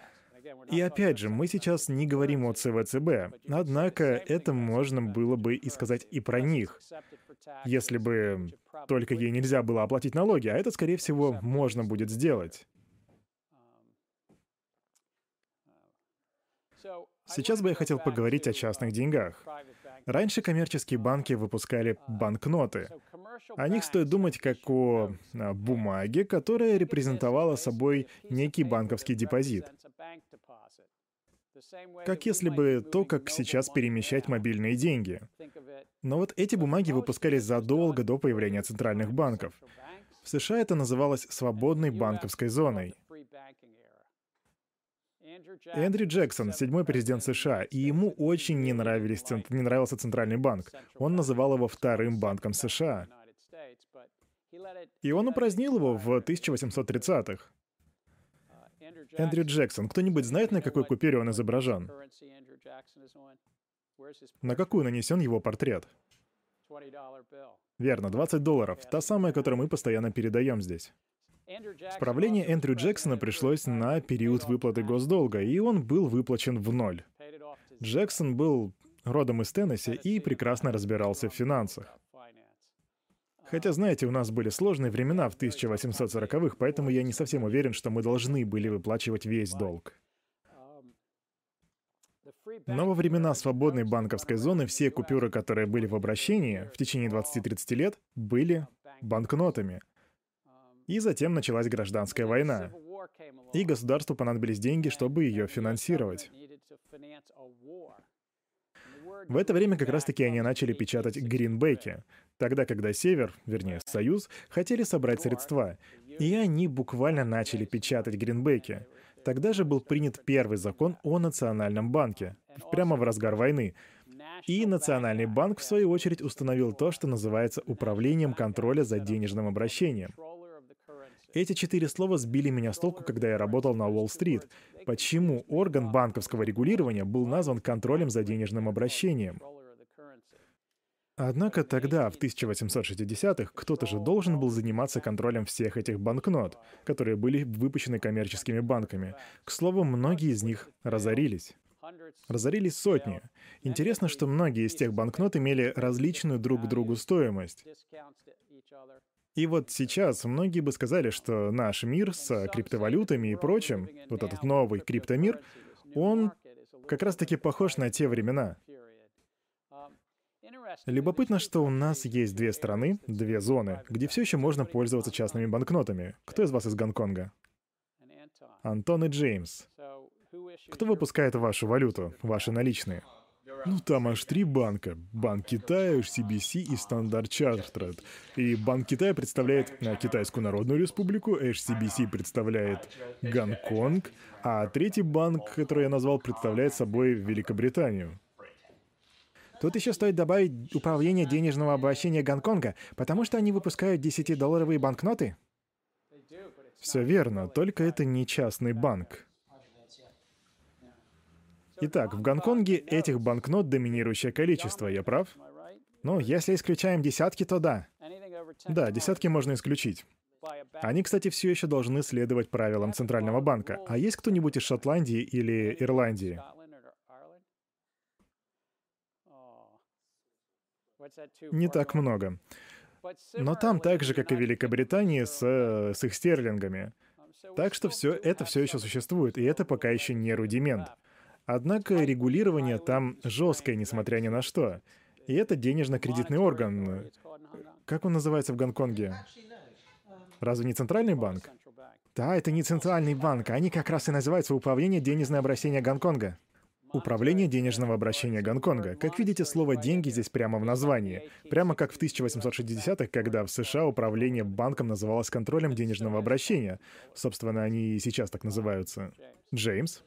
И опять же, мы сейчас не говорим о ЦВЦБ, однако это можно было бы и сказать и про них. Если бы только ей нельзя было оплатить налоги, а это, скорее всего, можно будет сделать. Сейчас бы я хотел поговорить о частных деньгах. Раньше коммерческие банки выпускали банкноты. О них стоит думать как о а, бумаге, которая репрезентовала собой некий банковский депозит. Как если бы то, как сейчас перемещать мобильные деньги. Но вот эти бумаги выпускались задолго до появления центральных банков. В США это называлось свободной банковской зоной. Эндрю Джексон, седьмой президент США, и ему очень не, нравились, не нравился Центральный банк. Он называл его вторым банком США. И он упразднил его в 1830-х. Эндрю Джексон. Кто-нибудь знает, на какой купюре он изображен? На какую нанесен его портрет? Верно, 20 долларов. Та самая, которую мы постоянно передаем здесь. Правление Эндрю Джексона пришлось на период выплаты госдолга, и он был выплачен в ноль. Джексон был родом из Теннесси и прекрасно разбирался в финансах. Хотя, знаете, у нас были сложные времена в 1840-х, поэтому я не совсем уверен, что мы должны были выплачивать весь долг. Но во времена свободной банковской зоны все купюры, которые были в обращении в течение 20-30 лет, были банкнотами. И затем началась гражданская война. И государству понадобились деньги, чтобы ее финансировать. В это время как раз-таки они начали печатать гринбеки, тогда, когда Север, вернее, Союз, хотели собрать средства. И они буквально начали печатать гринбеки. Тогда же был принят первый закон о Национальном банке, прямо в разгар войны. И Национальный банк, в свою очередь, установил то, что называется управлением контроля за денежным обращением. Эти четыре слова сбили меня с толку, когда я работал на Уолл-стрит. Почему орган банковского регулирования был назван контролем за денежным обращением? Однако тогда, в 1860-х, кто-то же должен был заниматься контролем всех этих банкнот, которые были выпущены коммерческими банками. К слову, многие из них разорились. Разорились сотни. Интересно, что многие из тех банкнот имели различную друг к другу стоимость. И вот сейчас многие бы сказали, что наш мир с криптовалютами и прочим, вот этот новый криптомир, он как раз-таки похож на те времена. Любопытно, что у нас есть две страны, две зоны, где все еще можно пользоваться частными банкнотами. Кто из вас из Гонконга? Антон и Джеймс. Кто выпускает вашу валюту, ваши наличные? Ну, там аж три банка. Банк Китая, HCBC и Standard Chartered. И Банк Китая представляет а, Китайскую Народную Республику, HCBC представляет Гонконг, а третий банк, который я назвал, представляет собой Великобританию. Тут еще стоит добавить управление денежного обращения Гонконга, потому что они выпускают 10-долларовые банкноты. Все верно, только это не частный банк. Итак, в Гонконге этих банкнот доминирующее количество, я прав? Ну, если исключаем десятки, то да. Да, десятки можно исключить. Они, кстати, все еще должны следовать правилам Центрального банка. А есть кто-нибудь из Шотландии или Ирландии? Не так много. Но там так же, как и Великобритании, с, с их стерлингами. Так что все это все еще существует, и это пока еще не рудимент. Однако регулирование там жесткое, несмотря ни на что. И это денежно-кредитный орган. Как он называется в Гонконге? Разве не центральный банк? Да, это не центральный банк. Они как раз и называются Управление денежного обращения Гонконга. Управление денежного обращения Гонконга. Как видите, слово «деньги» здесь прямо в названии. Прямо как в 1860-х, когда в США управление банком называлось контролем денежного обращения. Собственно, они и сейчас так называются. Джеймс?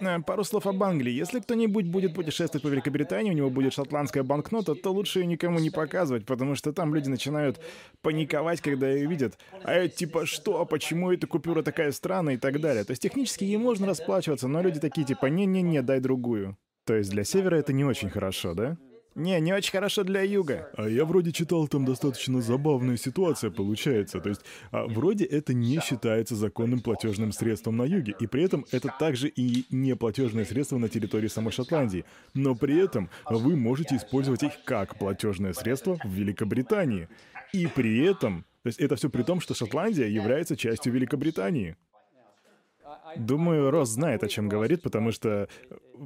Э, пару слов об Англии. Если кто-нибудь будет путешествовать по Великобритании, у него будет шотландская банкнота, то лучше ее никому не показывать, потому что там люди начинают паниковать, когда ее видят. А это типа что, а почему эта купюра такая странная и так далее. То есть технически ей можно расплачиваться, но люди такие типа не-не-не, дай другую. То есть для севера это не очень хорошо, да? Не, не очень хорошо для юга. А я вроде читал, там достаточно забавная ситуация получается. То есть, а, вроде это не считается законным платежным средством на юге, и при этом это также и не платежное средство на территории самой Шотландии. Но при этом вы можете использовать их как платежное средство в Великобритании. И при этом, то есть это все при том, что Шотландия является частью Великобритании. Думаю, Рос знает, о чем говорит, потому что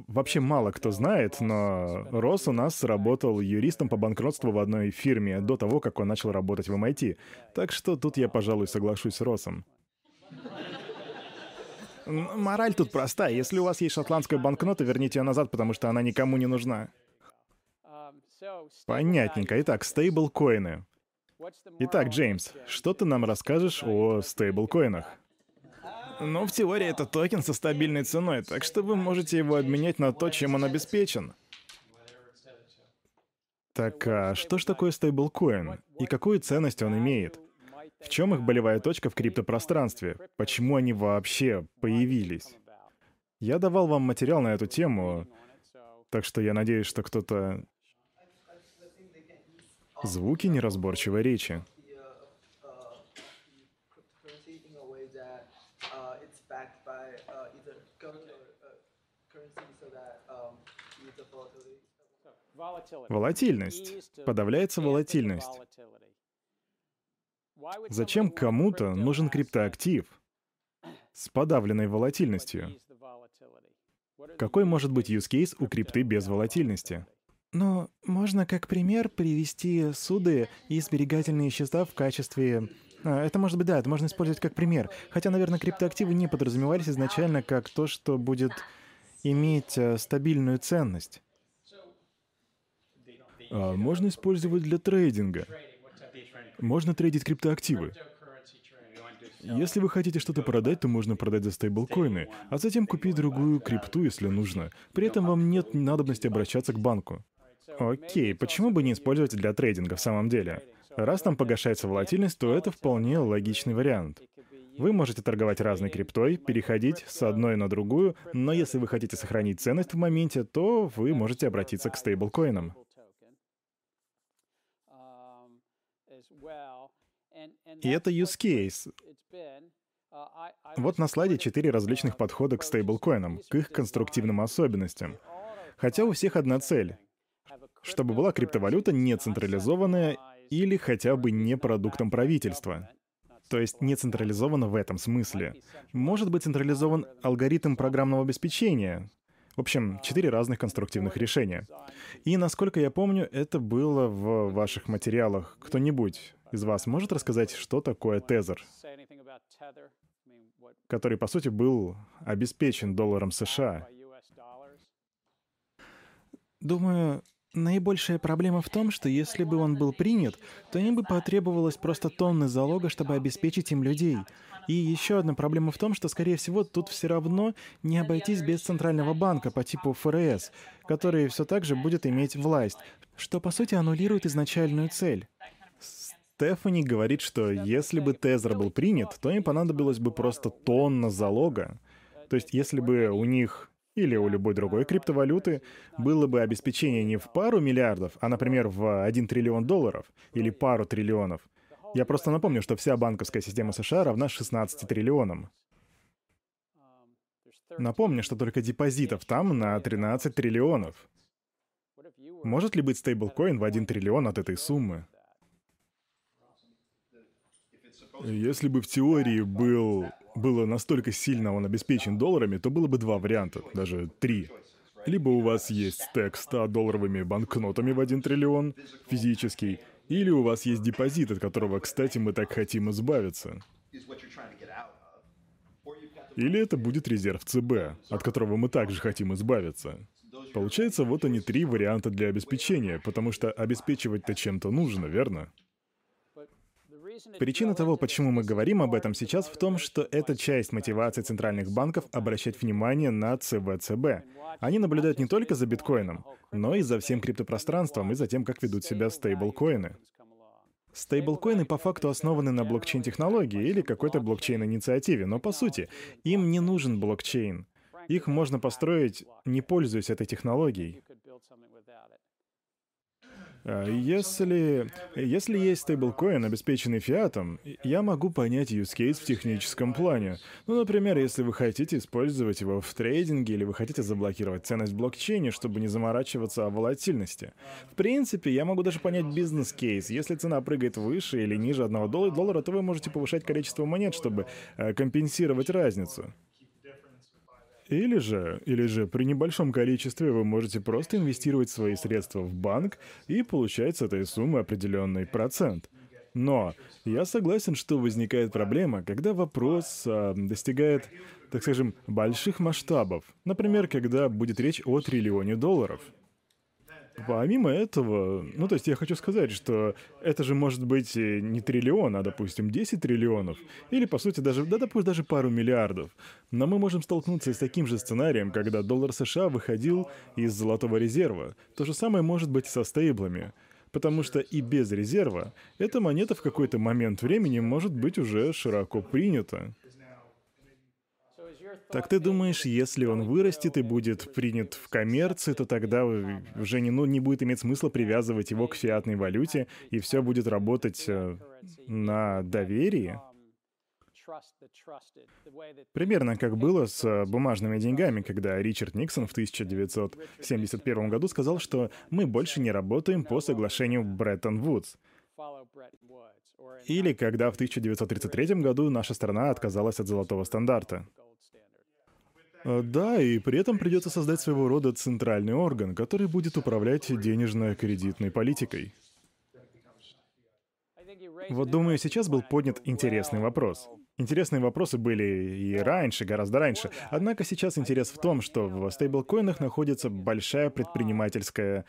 вообще мало кто знает, но Рос у нас работал юристом по банкротству в одной фирме до того, как он начал работать в MIT. Так что тут я, пожалуй, соглашусь с Росом. Мораль тут простая. Если у вас есть шотландская банкнота, верните ее назад, потому что она никому не нужна. Понятненько. Итак, стейблкоины. Итак, Джеймс, что ты нам расскажешь о стейблкоинах? Ну, в теории это токен со стабильной ценой, так что вы можете его обменять на то, чем он обеспечен. Так а что ж такое стейблкоин? И какую ценность он имеет? В чем их болевая точка в криптопространстве? Почему они вообще появились? Я давал вам материал на эту тему, так что я надеюсь, что кто-то... Звуки неразборчивой речи. Волатильность. Подавляется волатильность. Зачем кому-то нужен криптоактив с подавленной волатильностью? Какой может быть use case у крипты без волатильности? Ну, можно как пример привести суды и сберегательные счета в качестве... А, это может быть, да, это можно использовать как пример. Хотя, наверное, криптоактивы не подразумевались изначально как то, что будет иметь э, стабильную ценность. А можно использовать для трейдинга. Можно трейдить криптоактивы. Если вы хотите что-то продать, то можно продать за стейблкоины, а затем купить другую крипту, если нужно. При этом вам нет надобности обращаться к банку. Окей, почему бы не использовать для трейдинга в самом деле? Раз там погашается волатильность, то это вполне логичный вариант. Вы можете торговать разной криптой, переходить с одной на другую, но если вы хотите сохранить ценность в моменте, то вы можете обратиться к стейблкоинам. И это use case. Вот на слайде четыре различных подхода к стейблкоинам, к их конструктивным особенностям. Хотя у всех одна цель — чтобы была криптовалюта не централизованная или хотя бы не продуктом правительства. То есть не централизована в этом смысле. Может быть централизован алгоритм программного обеспечения. В общем, четыре разных конструктивных решения. И, насколько я помню, это было в ваших материалах. Кто-нибудь из вас может рассказать, что такое тезер? Который, по сути, был обеспечен долларом США. Думаю, наибольшая проблема в том, что если бы он был принят, то им бы потребовалось просто тонны залога, чтобы обеспечить им людей. И еще одна проблема в том, что, скорее всего, тут все равно не обойтись без центрального банка по типу ФРС, который все так же будет иметь власть, что, по сути, аннулирует изначальную цель. Стефани говорит, что если бы Тезер был принят, то им понадобилось бы просто тонна залога. То есть если бы у них или у любой другой криптовалюты было бы обеспечение не в пару миллиардов, а, например, в один триллион долларов или пару триллионов, Я просто напомню, что вся банковская система США равна 16 триллионам. Напомню, что только депозитов там на 13 триллионов. Может ли быть стейблкоин в 1 триллион от этой суммы? Если бы в теории был, было настолько сильно он обеспечен долларами, то было бы два варианта, даже три. Либо у вас есть стек 100-долларовыми банкнотами в 1 триллион, физический, или у вас есть депозит, от которого, кстати, мы так хотим избавиться. Или это будет резерв ЦБ, от которого мы также хотим избавиться. Получается, вот они три варианта для обеспечения, потому что обеспечивать-то чем-то нужно, верно? Причина того, почему мы говорим об этом сейчас, в том, что это часть мотивации центральных банков обращать внимание на ЦБЦБ. Они наблюдают не только за биткоином, но и за всем криптопространством и за тем, как ведут себя стейблкоины. Стейблкоины по факту основаны на блокчейн-технологии или какой-то блокчейн-инициативе, но по сути им не нужен блокчейн. Их можно построить, не пользуясь этой технологией. А если, если есть стейблкоин, обеспеченный фиатом, я могу понять use case в техническом плане. Ну, например, если вы хотите использовать его в трейдинге или вы хотите заблокировать ценность в блокчейне, чтобы не заморачиваться о волатильности. В принципе, я могу даже понять бизнес-кейс. Если цена прыгает выше или ниже одного доллара, то вы можете повышать количество монет, чтобы э, компенсировать разницу. Или же, или же при небольшом количестве вы можете просто инвестировать свои средства в банк и получать с этой суммы определенный процент. Но я согласен, что возникает проблема, когда вопрос а, достигает, так скажем, больших масштабов. Например, когда будет речь о триллионе долларов. Помимо этого, ну то есть я хочу сказать, что это же может быть не триллион, а, допустим, 10 триллионов. Или, по сути, даже, да, допустим, даже пару миллиардов. Но мы можем столкнуться с таким же сценарием, когда доллар США выходил из золотого резерва. То же самое может быть и со стейблами. Потому что и без резерва эта монета в какой-то момент времени может быть уже широко принята. Так ты думаешь, если он вырастет и будет принят в коммерции, то тогда уже не, ну, не будет иметь смысла привязывать его к фиатной валюте, и все будет работать э, на доверии? Примерно как было с э, бумажными деньгами, когда Ричард Никсон в 1971 году сказал, что мы больше не работаем по соглашению Бреттон-Вудс. Или когда в 1933 году наша страна отказалась от золотого стандарта. Э, да, и при этом придется создать своего рода центральный орган, который будет управлять денежно-кредитной политикой. Вот думаю, сейчас был поднят интересный вопрос. Интересные вопросы были и раньше, гораздо раньше. Однако сейчас интерес в том, что в стейблкоинах находится большая предпринимательская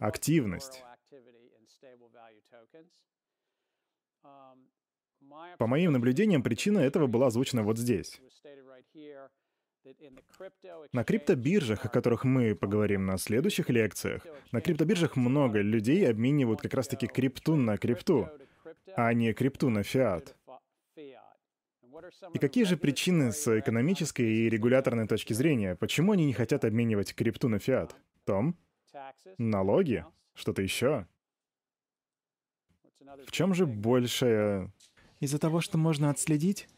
активность. По моим наблюдениям, причина этого была озвучена вот здесь. На криптобиржах, о которых мы поговорим на следующих лекциях, на криптобиржах много людей обменивают как раз-таки крипту на крипту, а не крипту на фиат. И какие же причины с экономической и регуляторной точки зрения, почему они не хотят обменивать крипту на фиат? Том? Налоги? Что-то еще? В чем же большая... Из-за того, что можно отследить?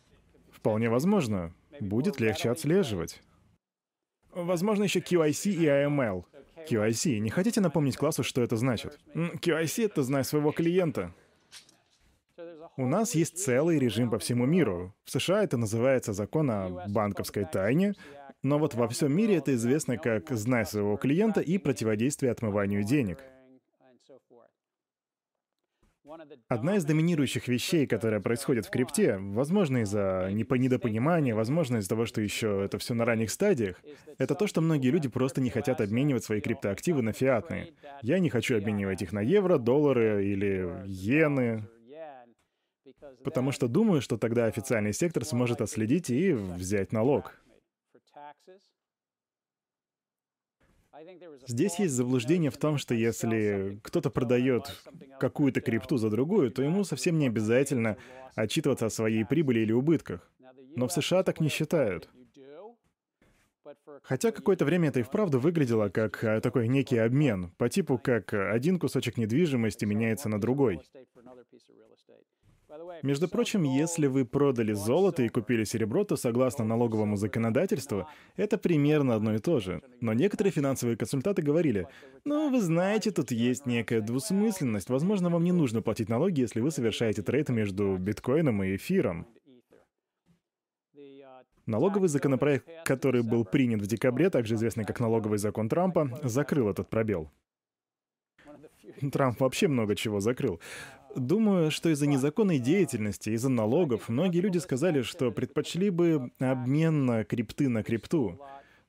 Вполне возможно будет легче отслеживать. Возможно, еще QIC и AML. QIC. Не хотите напомнить классу, что это значит? QIC — это знай своего клиента. У нас есть целый режим по всему миру. В США это называется закон о банковской тайне, но вот во всем мире это известно как «знай своего клиента» и противодействие отмыванию денег. Одна из доминирующих вещей, которая происходит в крипте, возможно из-за недопонимания, возможно из-за того, что еще это все на ранних стадиях, это то, что многие люди просто не хотят обменивать свои криптоактивы на фиатные. Я не хочу обменивать их на евро, доллары или иены, потому что думаю, что тогда официальный сектор сможет отследить и взять налог. Здесь есть заблуждение в том, что если кто-то продает какую-то крипту за другую, то ему совсем не обязательно отчитываться о своей прибыли или убытках. Но в США так не считают. Хотя какое-то время это и вправду выглядело как э, такой некий обмен, по типу как один кусочек недвижимости меняется на другой. Между прочим, если вы продали золото и купили серебро, то согласно налоговому законодательству, это примерно одно и то же. Но некоторые финансовые консультанты говорили, ну, вы знаете, тут есть некая двусмысленность. Возможно, вам не нужно платить налоги, если вы совершаете трейд между биткоином и эфиром. Налоговый законопроект, который был принят в декабре, также известный как налоговый закон Трампа, закрыл этот пробел. Трамп вообще много чего закрыл. Думаю, что из-за незаконной деятельности, из-за налогов, многие люди сказали, что предпочли бы обмен на крипты на крипту.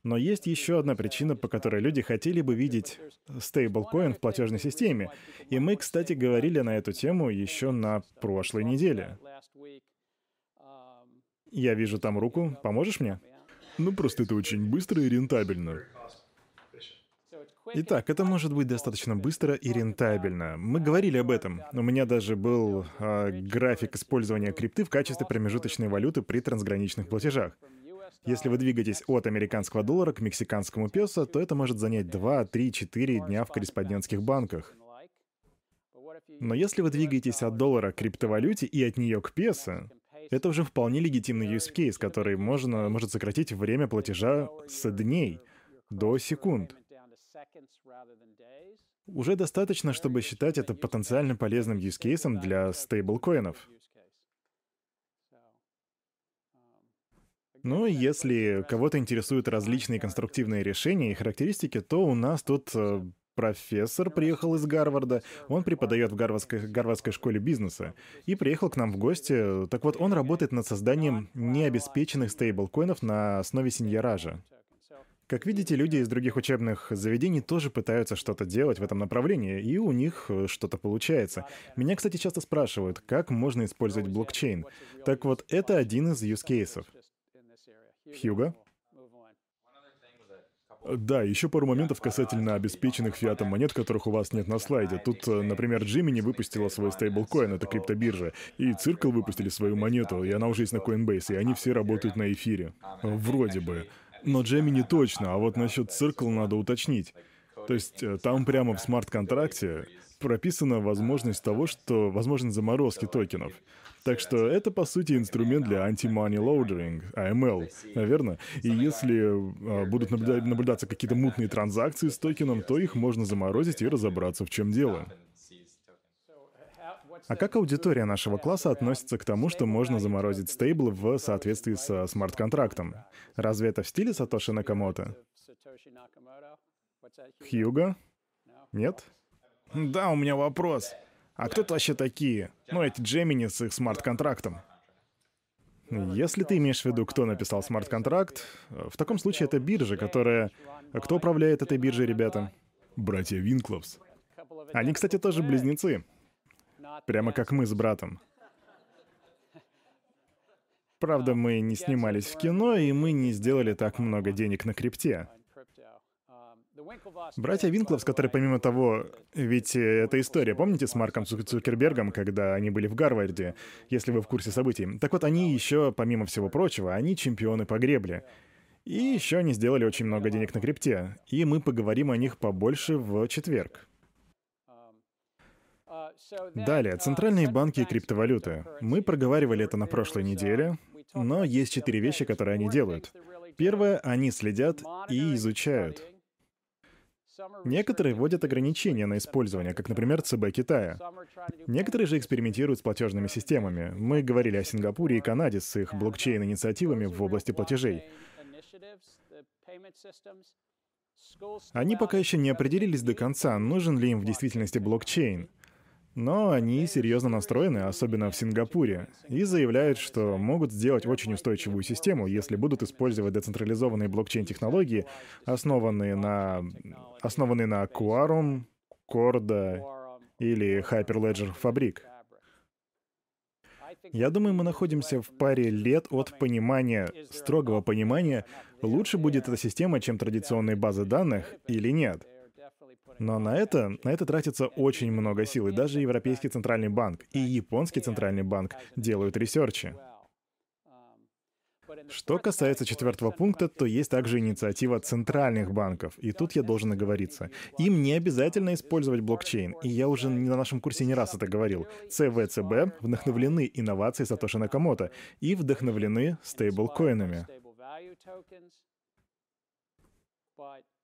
Но есть еще одна причина, по которой люди хотели бы видеть стейблкоин в платежной системе. И мы, кстати, говорили на эту тему еще на прошлой неделе. Я вижу там руку. Поможешь мне? Ну, просто это очень быстро и рентабельно. Итак, это может быть достаточно быстро и рентабельно. Мы говорили об этом. У меня даже был э, график использования крипты в качестве промежуточной валюты при трансграничных платежах. Если вы двигаетесь от американского доллара к мексиканскому песо, то это может занять 2, 3, 4 дня в корреспондентских банках. Но если вы двигаетесь от доллара к криптовалюте и от нее к песо, это уже вполне легитимный use case, который можно, может сократить время платежа с дней до секунд. Уже достаточно, чтобы считать это потенциально полезным case для стейблкоинов. Ну, если кого-то интересуют различные конструктивные решения и характеристики, то у нас тут э, профессор приехал из Гарварда, он преподает в Гарвардской, Гарвардской школе бизнеса, и приехал к нам в гости. Так вот, он работает над созданием необеспеченных стейблкоинов на основе синьоража. Как видите, люди из других учебных заведений тоже пытаются что-то делать в этом направлении, и у них э, что-то получается. Меня, кстати, часто спрашивают, как можно использовать блокчейн. Так вот, это один из use cases. Хьюго? Да, еще пару моментов касательно обеспеченных фиатом монет, которых у вас нет на слайде. Тут, э, например, Jiminy выпустила свой стейблкоин, это криптобиржа, и Circle выпустили свою монету, и она уже есть на Coinbase, и они все работают на эфире. Вроде бы. Но Джемми не точно, а вот насчет Circle надо уточнить. То есть э, там прямо в смарт-контракте прописана возможность того, что возможен заморозки токенов. Так что это, по сути, инструмент для anti-money laundering, AML, наверное. И если э, будут наблюдать, наблюдаться какие-то мутные транзакции с токеном, то их можно заморозить и разобраться, в чем дело. А как аудитория нашего класса относится к тому, что можно заморозить стейбл в соответствии со смарт-контрактом? Разве это в стиле Сатоши Накамото? Хьюго? Нет? Да, у меня вопрос. А кто это вообще такие? Ну, эти Джемини с их смарт-контрактом. Если ты имеешь в виду, кто написал смарт-контракт, в таком случае это биржа, которая... Кто управляет этой биржей, ребята? Братья Винкловс. Они, кстати, тоже близнецы. Прямо как мы с братом. Правда, мы не снимались в кино, и мы не сделали так много денег на крипте. Братья Винкловс, которые помимо того, ведь это история, помните, с Марком Цукербергом, когда они были в Гарварде, если вы в курсе событий. Так вот, они еще, помимо всего прочего, они чемпионы по гребле. И еще они сделали очень много денег на крипте. И мы поговорим о них побольше в четверг. Далее, центральные банки и криптовалюты. Мы проговаривали это на прошлой неделе, но есть четыре вещи, которые они делают. Первое, они следят и изучают. Некоторые вводят ограничения на использование, как, например, ЦБ Китая. Некоторые же экспериментируют с платежными системами. Мы говорили о Сингапуре и Канаде с их блокчейн-инициативами в области платежей. Они пока еще не определились до конца, нужен ли им в действительности блокчейн. Но они серьезно настроены, особенно в Сингапуре, и заявляют, что могут сделать очень устойчивую систему, если будут использовать децентрализованные блокчейн-технологии, основанные на, основанные на Quorum, Corda или Hyperledger Fabric. Я думаю, мы находимся в паре лет от понимания, строгого понимания, лучше будет эта система, чем традиционные базы данных или нет. Но на это, на это тратится очень много сил, и даже Европейский Центральный банк и Японский Центральный банк делают ресерчи. Что касается четвертого пункта, то есть также инициатива центральных банков. И тут я должен оговориться. Им не обязательно использовать блокчейн. И я уже на нашем курсе не раз это говорил. ЦВЦБ вдохновлены инновацией Сатоши Накамото и вдохновлены стейблкоинами.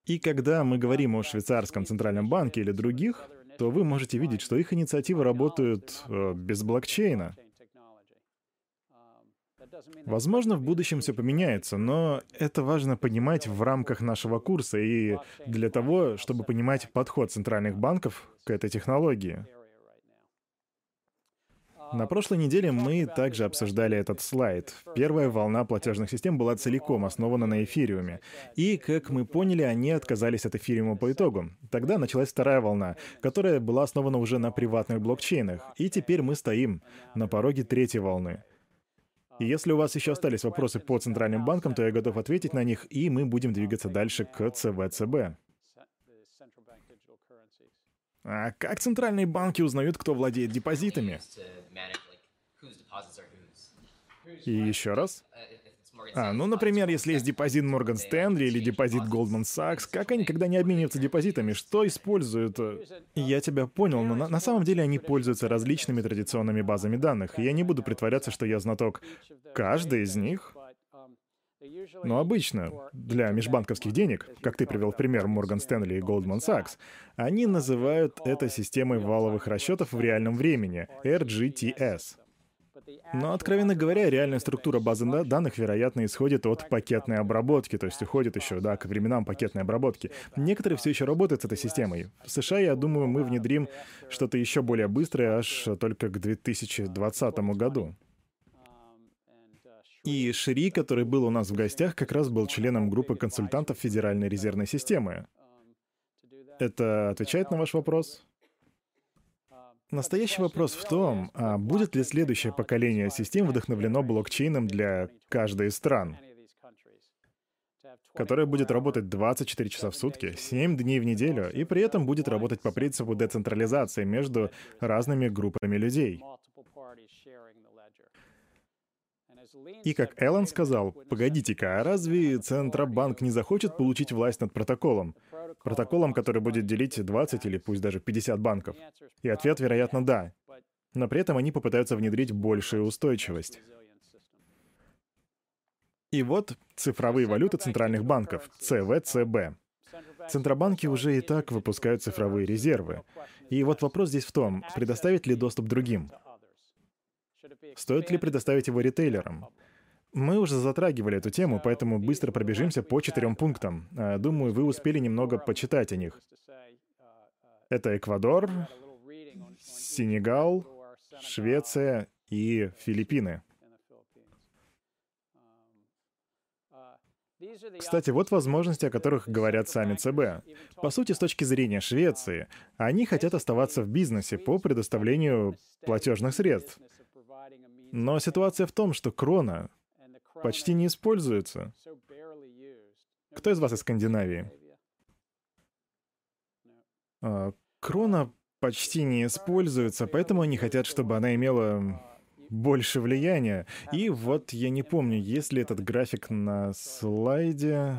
И когда мы говорим о швейцарском центральном банке или других, то вы можете видеть, что их инициативы работают э, без блокчейна. Возможно, в будущем все поменяется, но это важно понимать в рамках нашего курса и для того, чтобы понимать подход центральных банков к этой технологии. На прошлой неделе мы также обсуждали этот слайд. Первая волна платежных систем была целиком основана на эфириуме. И, как мы поняли, они отказались от эфириума по итогу. Тогда началась вторая волна, которая была основана уже на приватных блокчейнах. И теперь мы стоим на пороге третьей волны. И если у вас еще остались вопросы по центральным банкам, то я готов ответить на них, и мы будем двигаться дальше к ЦВЦБ. А как центральные банки узнают, кто владеет депозитами? И еще раз? А, ну, например, если есть депозит Морган Стэнли или депозит Goldman Sachs, как они, когда не обмениваются депозитами, что используют? Я тебя понял, но на, на самом деле они пользуются различными традиционными базами данных. Я не буду притворяться, что я знаток. Каждый из них но обычно для межбанковских денег, как ты привел пример Морган Стэнли и Goldman Sachs, они называют это системой валовых расчетов в реальном времени, RGTS. Но, откровенно говоря, реальная структура базы данных, вероятно, исходит от пакетной обработки, то есть уходит еще, да, к временам пакетной обработки. Некоторые все еще работают с этой системой. В США, я думаю, мы внедрим что-то еще более быстрое аж только к 2020 году. И Шри, который был у нас в гостях, как раз был членом группы консультантов Федеральной резервной системы. Это отвечает на ваш вопрос? Настоящий вопрос в том, а будет ли следующее поколение систем вдохновлено блокчейном для каждой из стран, которое будет работать 24 часа в сутки, 7 дней в неделю, и при этом будет работать по принципу децентрализации между разными группами людей. И как Эллен сказал, погодите-ка, а разве Центробанк не захочет получить власть над протоколом? Протоколом, который будет делить 20 или пусть даже 50 банков? И ответ, вероятно, да. Но при этом они попытаются внедрить большую устойчивость. И вот цифровые валюты центральных банков, ЦВЦБ. Центробанки уже и так выпускают цифровые резервы. И вот вопрос здесь в том, предоставить ли доступ другим. Стоит ли предоставить его ритейлерам? Мы уже затрагивали эту тему, поэтому быстро пробежимся по четырем пунктам. А, думаю, вы успели немного почитать о них. Это Эквадор, Сенегал, Швеция и Филиппины. Кстати, вот возможности, о которых говорят сами ЦБ. По сути, с точки зрения Швеции, они хотят оставаться в бизнесе по предоставлению платежных средств. Но ситуация в том, что крона почти не используется. Кто из вас из Скандинавии? А, крона почти не используется, поэтому они хотят, чтобы она имела больше влияния. И вот я не помню, есть ли этот график на слайде.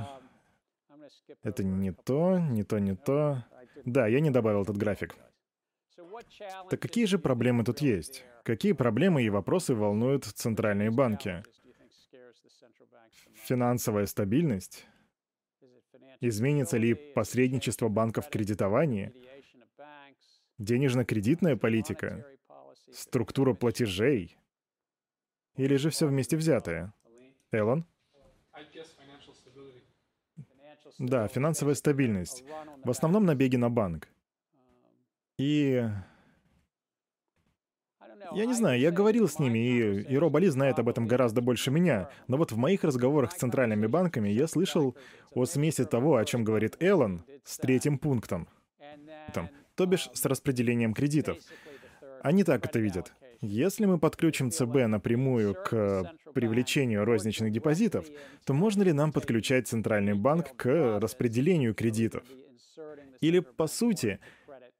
Это не то, не то, не то. Да, я не добавил этот график. Так какие же проблемы тут есть? Какие проблемы и вопросы волнуют центральные банки? Финансовая стабильность? Изменится ли посредничество банков в кредитовании? Денежно-кредитная политика? Структура платежей? Или же все вместе взятое? Эллен? Да, финансовая стабильность. В основном набеги на банк. И я не знаю, я говорил с ними, и, и Роб Али знает об этом гораздо больше меня, но вот в моих разговорах с центральными банками я слышал о смеси того, о чем говорит Эллен, с третьим пунктом, там, то бишь с распределением кредитов. Они так это видят. Если мы подключим ЦБ напрямую к привлечению розничных депозитов, то можно ли нам подключать Центральный банк к распределению кредитов? Или, по сути,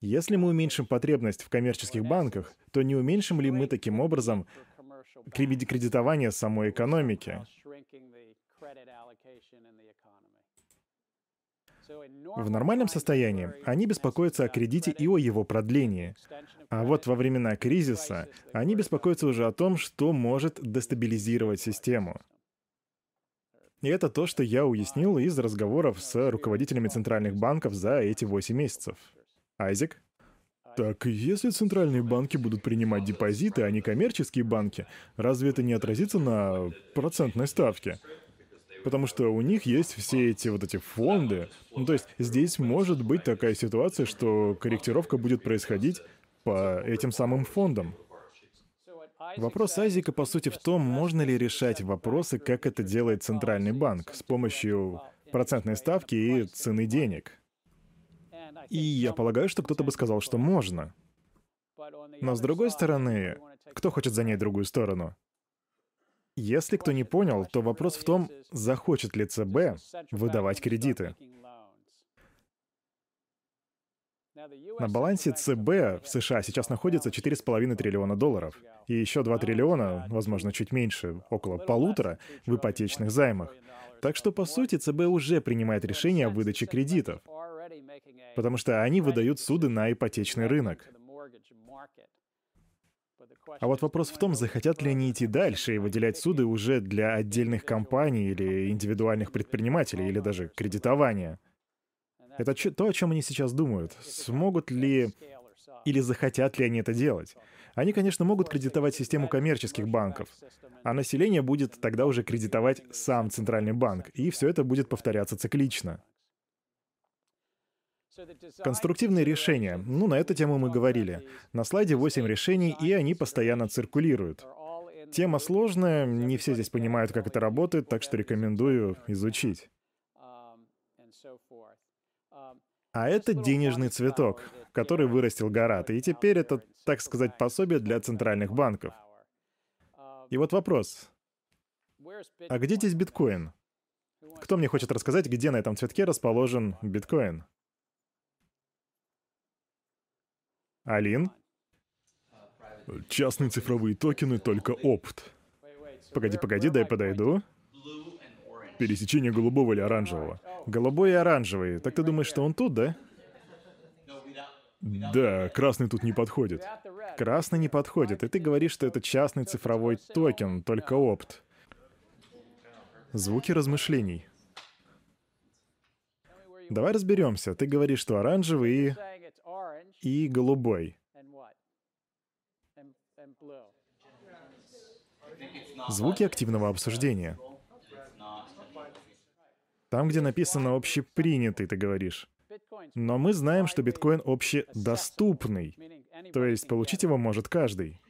если мы уменьшим потребность в коммерческих банках, то не уменьшим ли мы таким образом кредитование самой экономики? В нормальном состоянии они беспокоятся о кредите и о его продлении. А вот во времена кризиса они беспокоятся уже о том, что может дестабилизировать систему. И это то, что я уяснил из разговоров с руководителями центральных банков за эти 8 месяцев. Айзек? Так, если центральные банки будут принимать депозиты, а не коммерческие банки, разве это не отразится на процентной ставке? Потому что у них есть все эти вот эти фонды. Ну, то есть здесь может быть такая ситуация, что корректировка будет происходить по этим самым фондам. Вопрос Айзека, по сути, в том, можно ли решать вопросы, как это делает Центральный банк, с помощью процентной ставки и цены денег. И я полагаю, что кто-то бы сказал, что можно. Но с другой стороны, кто хочет занять другую сторону? Если кто не понял, то вопрос в том, захочет ли ЦБ выдавать кредиты. На балансе ЦБ в США сейчас находится 4,5 триллиона долларов. И еще 2 триллиона, возможно, чуть меньше, около полутора, в ипотечных займах. Так что, по сути, ЦБ уже принимает решение о выдаче кредитов потому что они выдают суды на ипотечный рынок. А вот вопрос в том, захотят ли они идти дальше и выделять суды уже для отдельных компаний или индивидуальных предпринимателей, или даже кредитования. Это то, о чем они сейчас думают. Смогут ли или захотят ли они это делать? Они, конечно, могут кредитовать систему коммерческих банков, а население будет тогда уже кредитовать сам Центральный банк, и все это будет повторяться циклично. Конструктивные решения. Ну, на эту тему мы говорили. На слайде 8 решений, и они постоянно циркулируют. Тема сложная, не все здесь понимают, как это работает, так что рекомендую изучить. А это денежный цветок, который вырастил Гарат, и теперь это, так сказать, пособие для центральных банков. И вот вопрос. А где здесь биткоин? Кто мне хочет рассказать, где на этом цветке расположен биткоин? Алин? Частные цифровые токены, только опт. Погоди, погоди, дай подойду. Пересечение голубого или оранжевого. Голубой и оранжевый. Так ты думаешь, что он тут, да? Да, красный тут не подходит. Красный не подходит, и ты говоришь, что это частный цифровой токен, только опт. Звуки размышлений. Давай разберемся. Ты говоришь, что оранжевый и и голубой. Звуки активного обсуждения. Там, где написано «общепринятый», ты говоришь. Но мы знаем, что биткоин общедоступный. То есть получить его может каждый.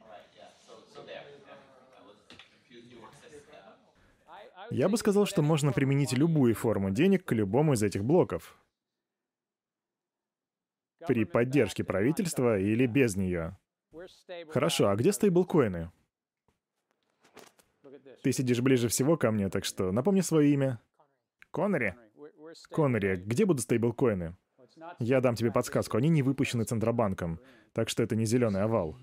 Я бы сказал, что можно применить любую форму денег к любому из этих блоков при поддержке правительства или без нее. Хорошо, а где стейблкоины? Ты сидишь ближе всего ко мне, так что напомни свое имя. Коннери? Коннери, где будут стейблкоины? Я дам тебе подсказку, они не выпущены Центробанком, так что это не зеленый овал.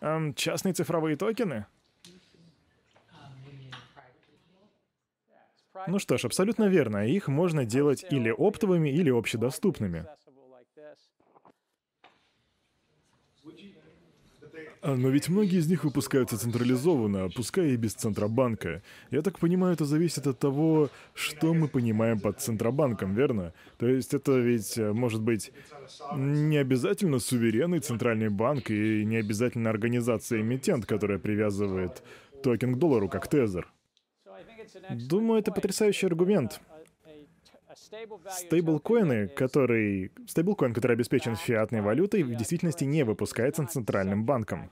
Эм, частные цифровые токены? Ну что ж, абсолютно верно. Их можно делать или оптовыми, или общедоступными. А, но ведь многие из них выпускаются централизованно, пускай и без Центробанка. Я так понимаю, это зависит от того, что мы понимаем под Центробанком, верно? То есть это ведь э, может быть не обязательно суверенный центральный банк и не обязательно организация-эмитент, которая привязывает токен к доллару, как Тезер. Думаю, это потрясающий аргумент. Стейблкоины, который... Стейблкоин, который обеспечен фиатной валютой, в действительности не выпускается центральным банком.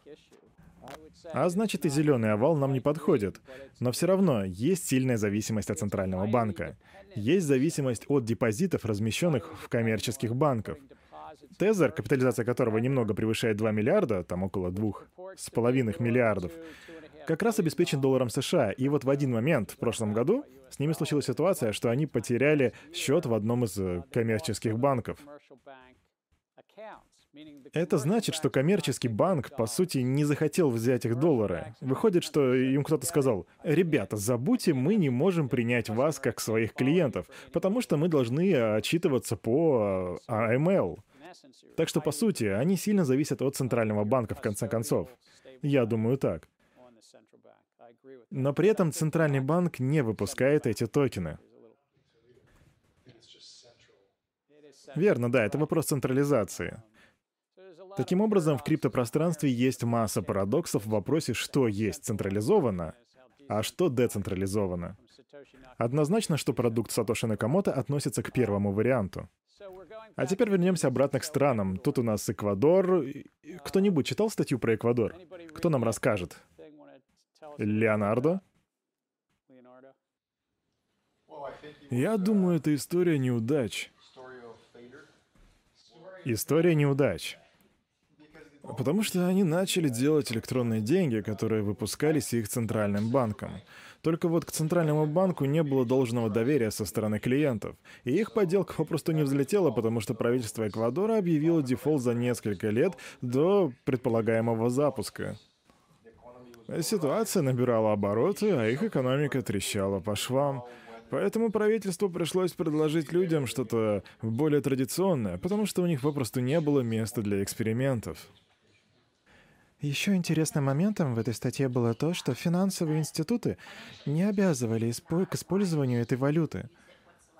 А значит, и зеленый овал нам не подходит. Но все равно есть сильная зависимость от центрального банка. Есть зависимость от депозитов, размещенных в коммерческих банках. Тезер, капитализация которого немного превышает 2 миллиарда, там около двух с половиной миллиардов, как раз обеспечен долларом США. И вот в один момент в прошлом году ними случилась ситуация, что они потеряли счет в одном из э, коммерческих банков. Это значит, что коммерческий банк, по сути, не захотел взять их доллары. Выходит, что им кто-то сказал, «Ребята, забудьте, мы не можем принять вас как своих клиентов, потому что мы должны отчитываться по AML». Так что, по сути, они сильно зависят от Центрального банка, в конце концов. Я думаю так. Но при этом Центральный банк не выпускает эти токены. Верно, да, это вопрос централизации. Таким образом, в криптопространстве есть масса парадоксов в вопросе, что есть централизовано, а что децентрализовано. Однозначно, что продукт Сатоши Накамото относится к первому варианту. А теперь вернемся обратно к странам. Тут у нас Эквадор. Кто-нибудь читал статью про Эквадор? Кто нам расскажет? Леонардо? Я думаю, это история неудач. История неудач. Потому что они начали делать электронные деньги, которые выпускались их центральным банком. Только вот к центральному банку не было должного доверия со стороны клиентов. И их подделка попросту не взлетела, потому что правительство Эквадора объявило дефолт за несколько лет до предполагаемого запуска. Ситуация набирала обороты, а их экономика трещала по швам. Поэтому правительству пришлось предложить людям что-то более традиционное, потому что у них попросту не было места для экспериментов. Еще интересным моментом в этой статье было то, что финансовые институты не обязывали к использованию этой валюты.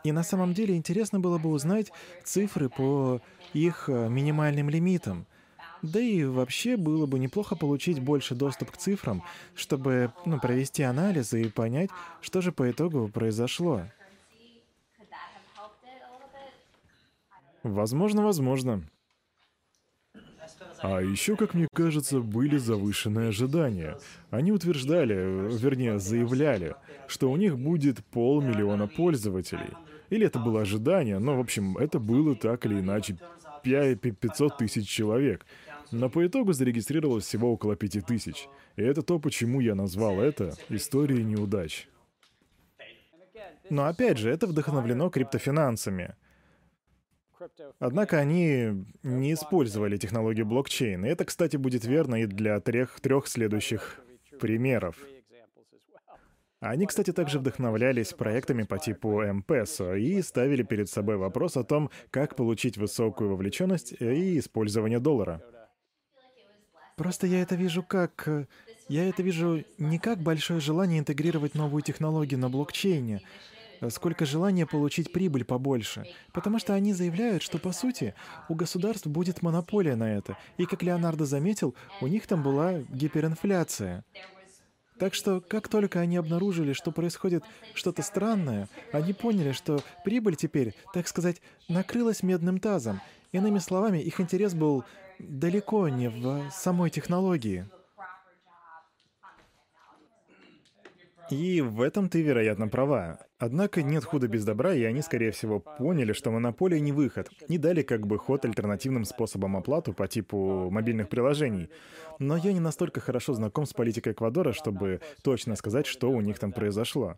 И на самом деле интересно было бы узнать цифры по их э, минимальным лимитам. Да и вообще было бы неплохо получить больше доступ к цифрам, чтобы ну, провести анализы и понять, что же по итогу произошло. Возможно, возможно. А еще, как мне кажется, были завышенные ожидания. Они утверждали, вернее, заявляли, что у них будет полмиллиона пользователей. Или это было ожидание, но, в общем, это было так или иначе 500 тысяч человек. Но по итогу зарегистрировалось всего около 5 тысяч. И это то, почему я назвал это историей неудач. Но опять же, это вдохновлено криптофинансами. Однако они не использовали технологию блокчейн. И это, кстати, будет верно и для трех, трех следующих примеров. Они, кстати, также вдохновлялись проектами по типу M-Peso и ставили перед собой вопрос о том, как получить высокую вовлеченность и использование доллара. Просто я это вижу как... Я это вижу не как большое желание интегрировать новую технологию на блокчейне, сколько желания получить прибыль побольше. Потому что они заявляют, что, по сути, у государств будет монополия на это. И, как Леонардо заметил, у них там была гиперинфляция. Так что, как только они обнаружили, что происходит что-то странное, они поняли, что прибыль теперь, так сказать, накрылась медным тазом. Иными словами, их интерес был далеко не в самой технологии. И в этом ты, вероятно, права. Однако нет худа без добра, и они, скорее всего, поняли, что монополия не выход, и дали как бы ход альтернативным способам оплату по типу мобильных приложений. Но я не настолько хорошо знаком с политикой Эквадора, чтобы точно сказать, что у них там произошло.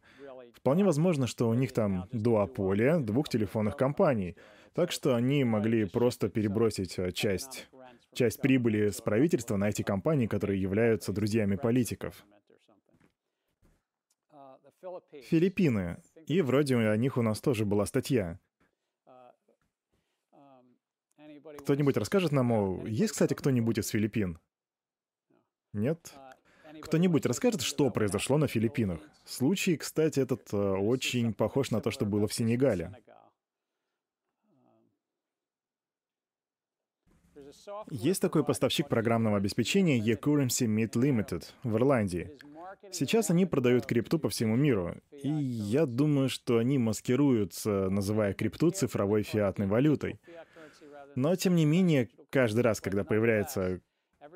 Вполне возможно, что у них там дуополия двух телефонных компаний, так что они могли просто перебросить э, часть, часть прибыли с правительства на эти компании, которые являются друзьями политиков. Филиппины. И вроде о них у нас тоже была статья. Кто-нибудь расскажет нам, о... есть, кстати, кто-нибудь из Филиппин? Нет? Кто-нибудь расскажет, что произошло на Филиппинах? Случай, кстати, этот э, очень похож на то, что было в Сенегале. Есть такой поставщик программного обеспечения eCurrency Meet Limited в Ирландии. Сейчас они продают крипту по всему миру, и я думаю, что они маскируются, называя крипту цифровой фиатной валютой. Но, тем не менее, каждый раз, когда появляется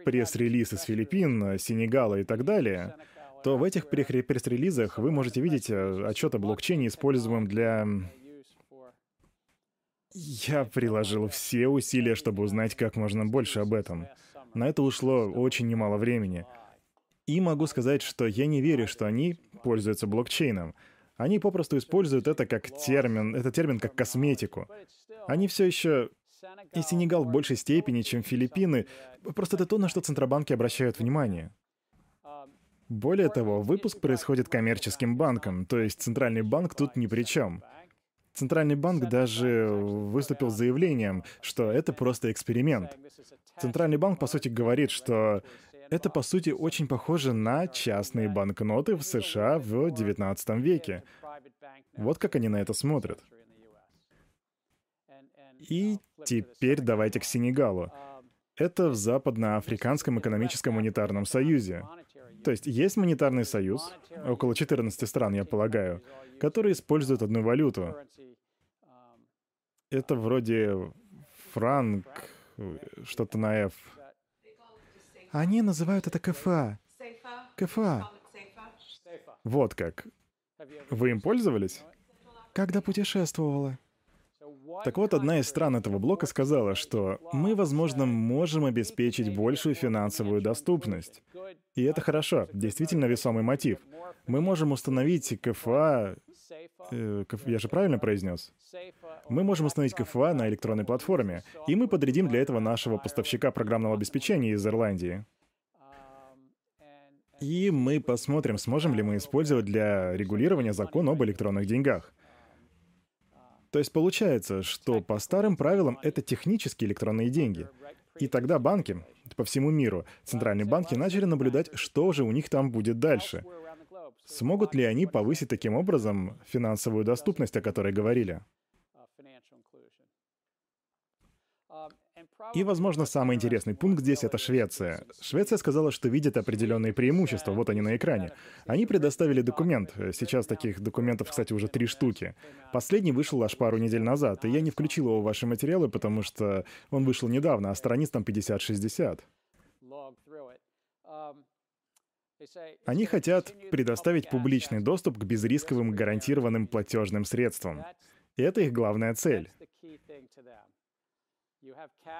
пресс-релиз из Филиппин, Сенегала и так далее, то в этих пресс-релизах вы можете видеть э, отчет о блокчейне, используемом для... Я приложил все усилия, чтобы узнать как можно больше об этом. На это ушло очень немало времени. И могу сказать, что я не верю, что они пользуются блокчейном. Они попросту используют это как термин, это термин как косметику. Они все еще И Сенегал в большей степени, чем Филиппины. Просто это то, на что центробанки обращают внимание. Более того, выпуск происходит коммерческим банком, то есть центральный банк тут ни при чем. Центральный банк даже выступил с заявлением, что это просто эксперимент. Центральный банк, по сути, говорит, что это, по сути, очень похоже на частные банкноты в США в XIX веке. Вот как они на это смотрят. И теперь давайте к Сенегалу. Это в Западноафриканском экономическом монетарном союзе. То есть есть монетарный союз, около 14 стран, я полагаю, которые используют одну валюту. Это вроде франк, что-то на F. Они называют это КФА. КФА. Вот как. Вы им пользовались? Когда путешествовала. Так вот, одна из стран этого блока сказала, что мы, возможно, можем обеспечить большую финансовую доступность. И это хорошо, действительно весомый мотив. Мы можем установить КФА... Э, я же правильно произнес? Мы можем установить КФА на электронной платформе, и мы подрядим для этого нашего поставщика программного обеспечения из Ирландии. И мы посмотрим, сможем ли мы использовать для регулирования закон об электронных деньгах. То есть получается, что по старым правилам это технически электронные деньги. И тогда банки по всему миру, центральные банки начали наблюдать, что же у них там будет дальше. Смогут ли они повысить таким образом финансовую доступность, о которой говорили? И, возможно, самый интересный пункт здесь — это Швеция. Швеция сказала, что видит определенные преимущества. Вот они на экране. Они предоставили документ. Сейчас таких документов, кстати, уже три штуки. Последний вышел аж пару недель назад, и я не включил его в ваши материалы, потому что он вышел недавно, а страниц там 50-60. Они хотят предоставить публичный доступ к безрисковым гарантированным платежным средствам. И это их главная цель.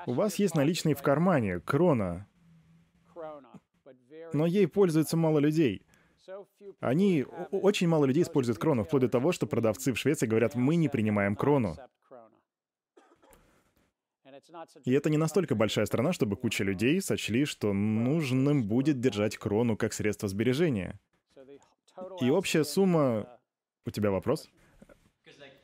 У вас есть наличные в кармане, крона, но ей пользуется мало людей. Они, очень мало людей используют крону, вплоть до того, что продавцы в Швеции говорят, мы не принимаем крону. И это не настолько большая страна, чтобы куча людей сочли, что нужным будет держать крону как средство сбережения. И общая сумма... У тебя вопрос?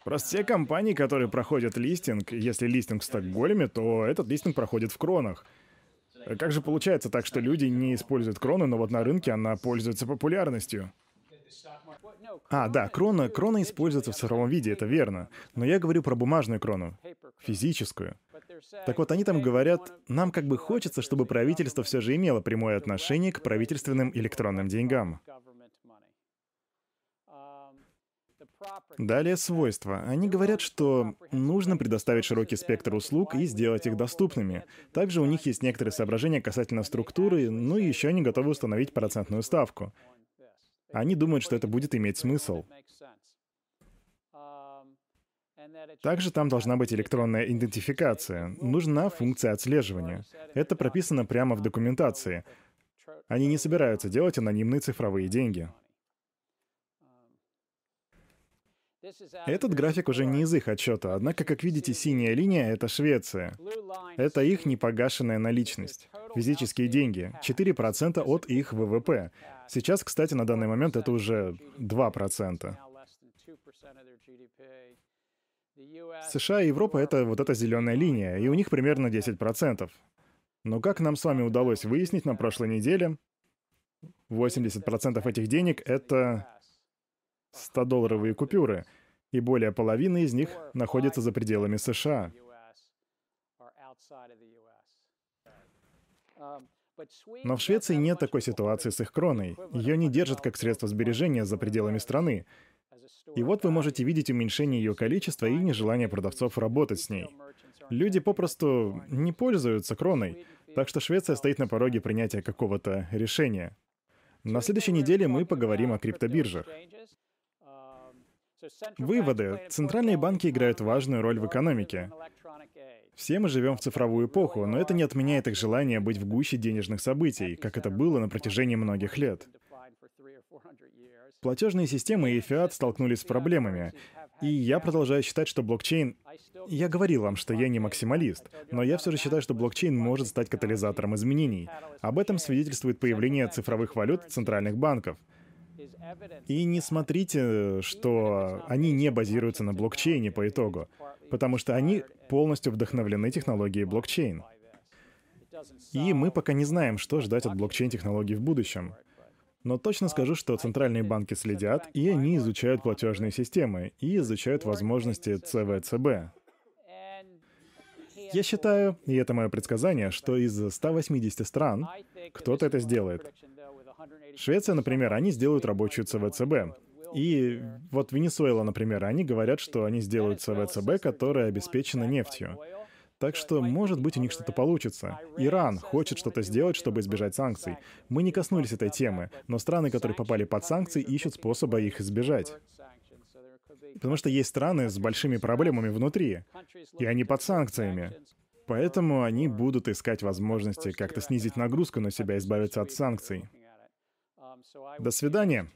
Просто все компании, которые проходят листинг, если листинг в Стокгольме, то этот листинг проходит в кронах. Как же получается так, что люди не используют кроны, но вот на рынке она пользуется популярностью? А, да, крона, крона используется в цифровом виде, это верно. Но я говорю про бумажную крону, физическую. Так вот, они там говорят, нам как бы хочется, чтобы правительство все же имело прямое отношение к правительственным электронным деньгам. Далее свойства. Они говорят, что нужно предоставить широкий спектр услуг и сделать их доступными. Также у них есть некоторые соображения касательно структуры, и еще они готовы установить процентную ставку. Они думают, что это будет иметь смысл. Также там должна быть электронная идентификация. Нужна функция отслеживания. Это прописано прямо в документации. Они не собираются делать анонимные цифровые деньги. Этот график уже не из их отчета, однако, как видите, синяя линия — это Швеция. Это их непогашенная наличность. Физические деньги. 4% от их ВВП. Сейчас, кстати, на данный момент это уже 2%. США и Европа — это вот эта зеленая линия, и у них примерно 10%. Но как нам с вами удалось выяснить на прошлой неделе, 80% этих денег — это 100-долларовые купюры, и более половины из них находятся за пределами США. Но в Швеции нет такой ситуации с их кроной. Ее не держат как средство сбережения за пределами страны. И вот вы можете видеть уменьшение ее количества и нежелание продавцов работать с ней. Люди попросту не пользуются кроной, так что Швеция стоит на пороге принятия какого-то решения. На следующей неделе мы поговорим о криптобиржах. Выводы. Центральные банки играют важную роль в экономике. Все мы живем в цифровую эпоху, но это не отменяет их желание быть в гуще денежных событий, как это было на протяжении многих лет. Платежные системы и фиат столкнулись с проблемами, и я продолжаю считать, что блокчейн... Я говорил вам, что я не максималист, но я все же считаю, что блокчейн может стать катализатором изменений. Об этом свидетельствует появление цифровых валют центральных банков. И не смотрите, что они не базируются на блокчейне по итогу, потому что они полностью вдохновлены технологией блокчейн. И мы пока не знаем, что ждать от блокчейн-технологий в будущем. Но точно скажу, что центральные банки следят, и они изучают платежные системы, и изучают возможности ЦВЦБ. Я считаю, и это мое предсказание, что из 180 стран кто-то это сделает. Швеция, например, они сделают рабочую ЦВЦБ. И вот Венесуэла, например, они говорят, что они сделают ЦВЦБ, которая обеспечена нефтью. Так что, может быть, у них что-то получится. Иран хочет что-то сделать, чтобы избежать санкций. Мы не коснулись этой темы, но страны, которые попали под санкции, ищут способа их избежать. Потому что есть страны с большими проблемами внутри, и они под санкциями. Поэтому они будут искать возможности как-то снизить нагрузку на себя, избавиться от санкций. До свидания.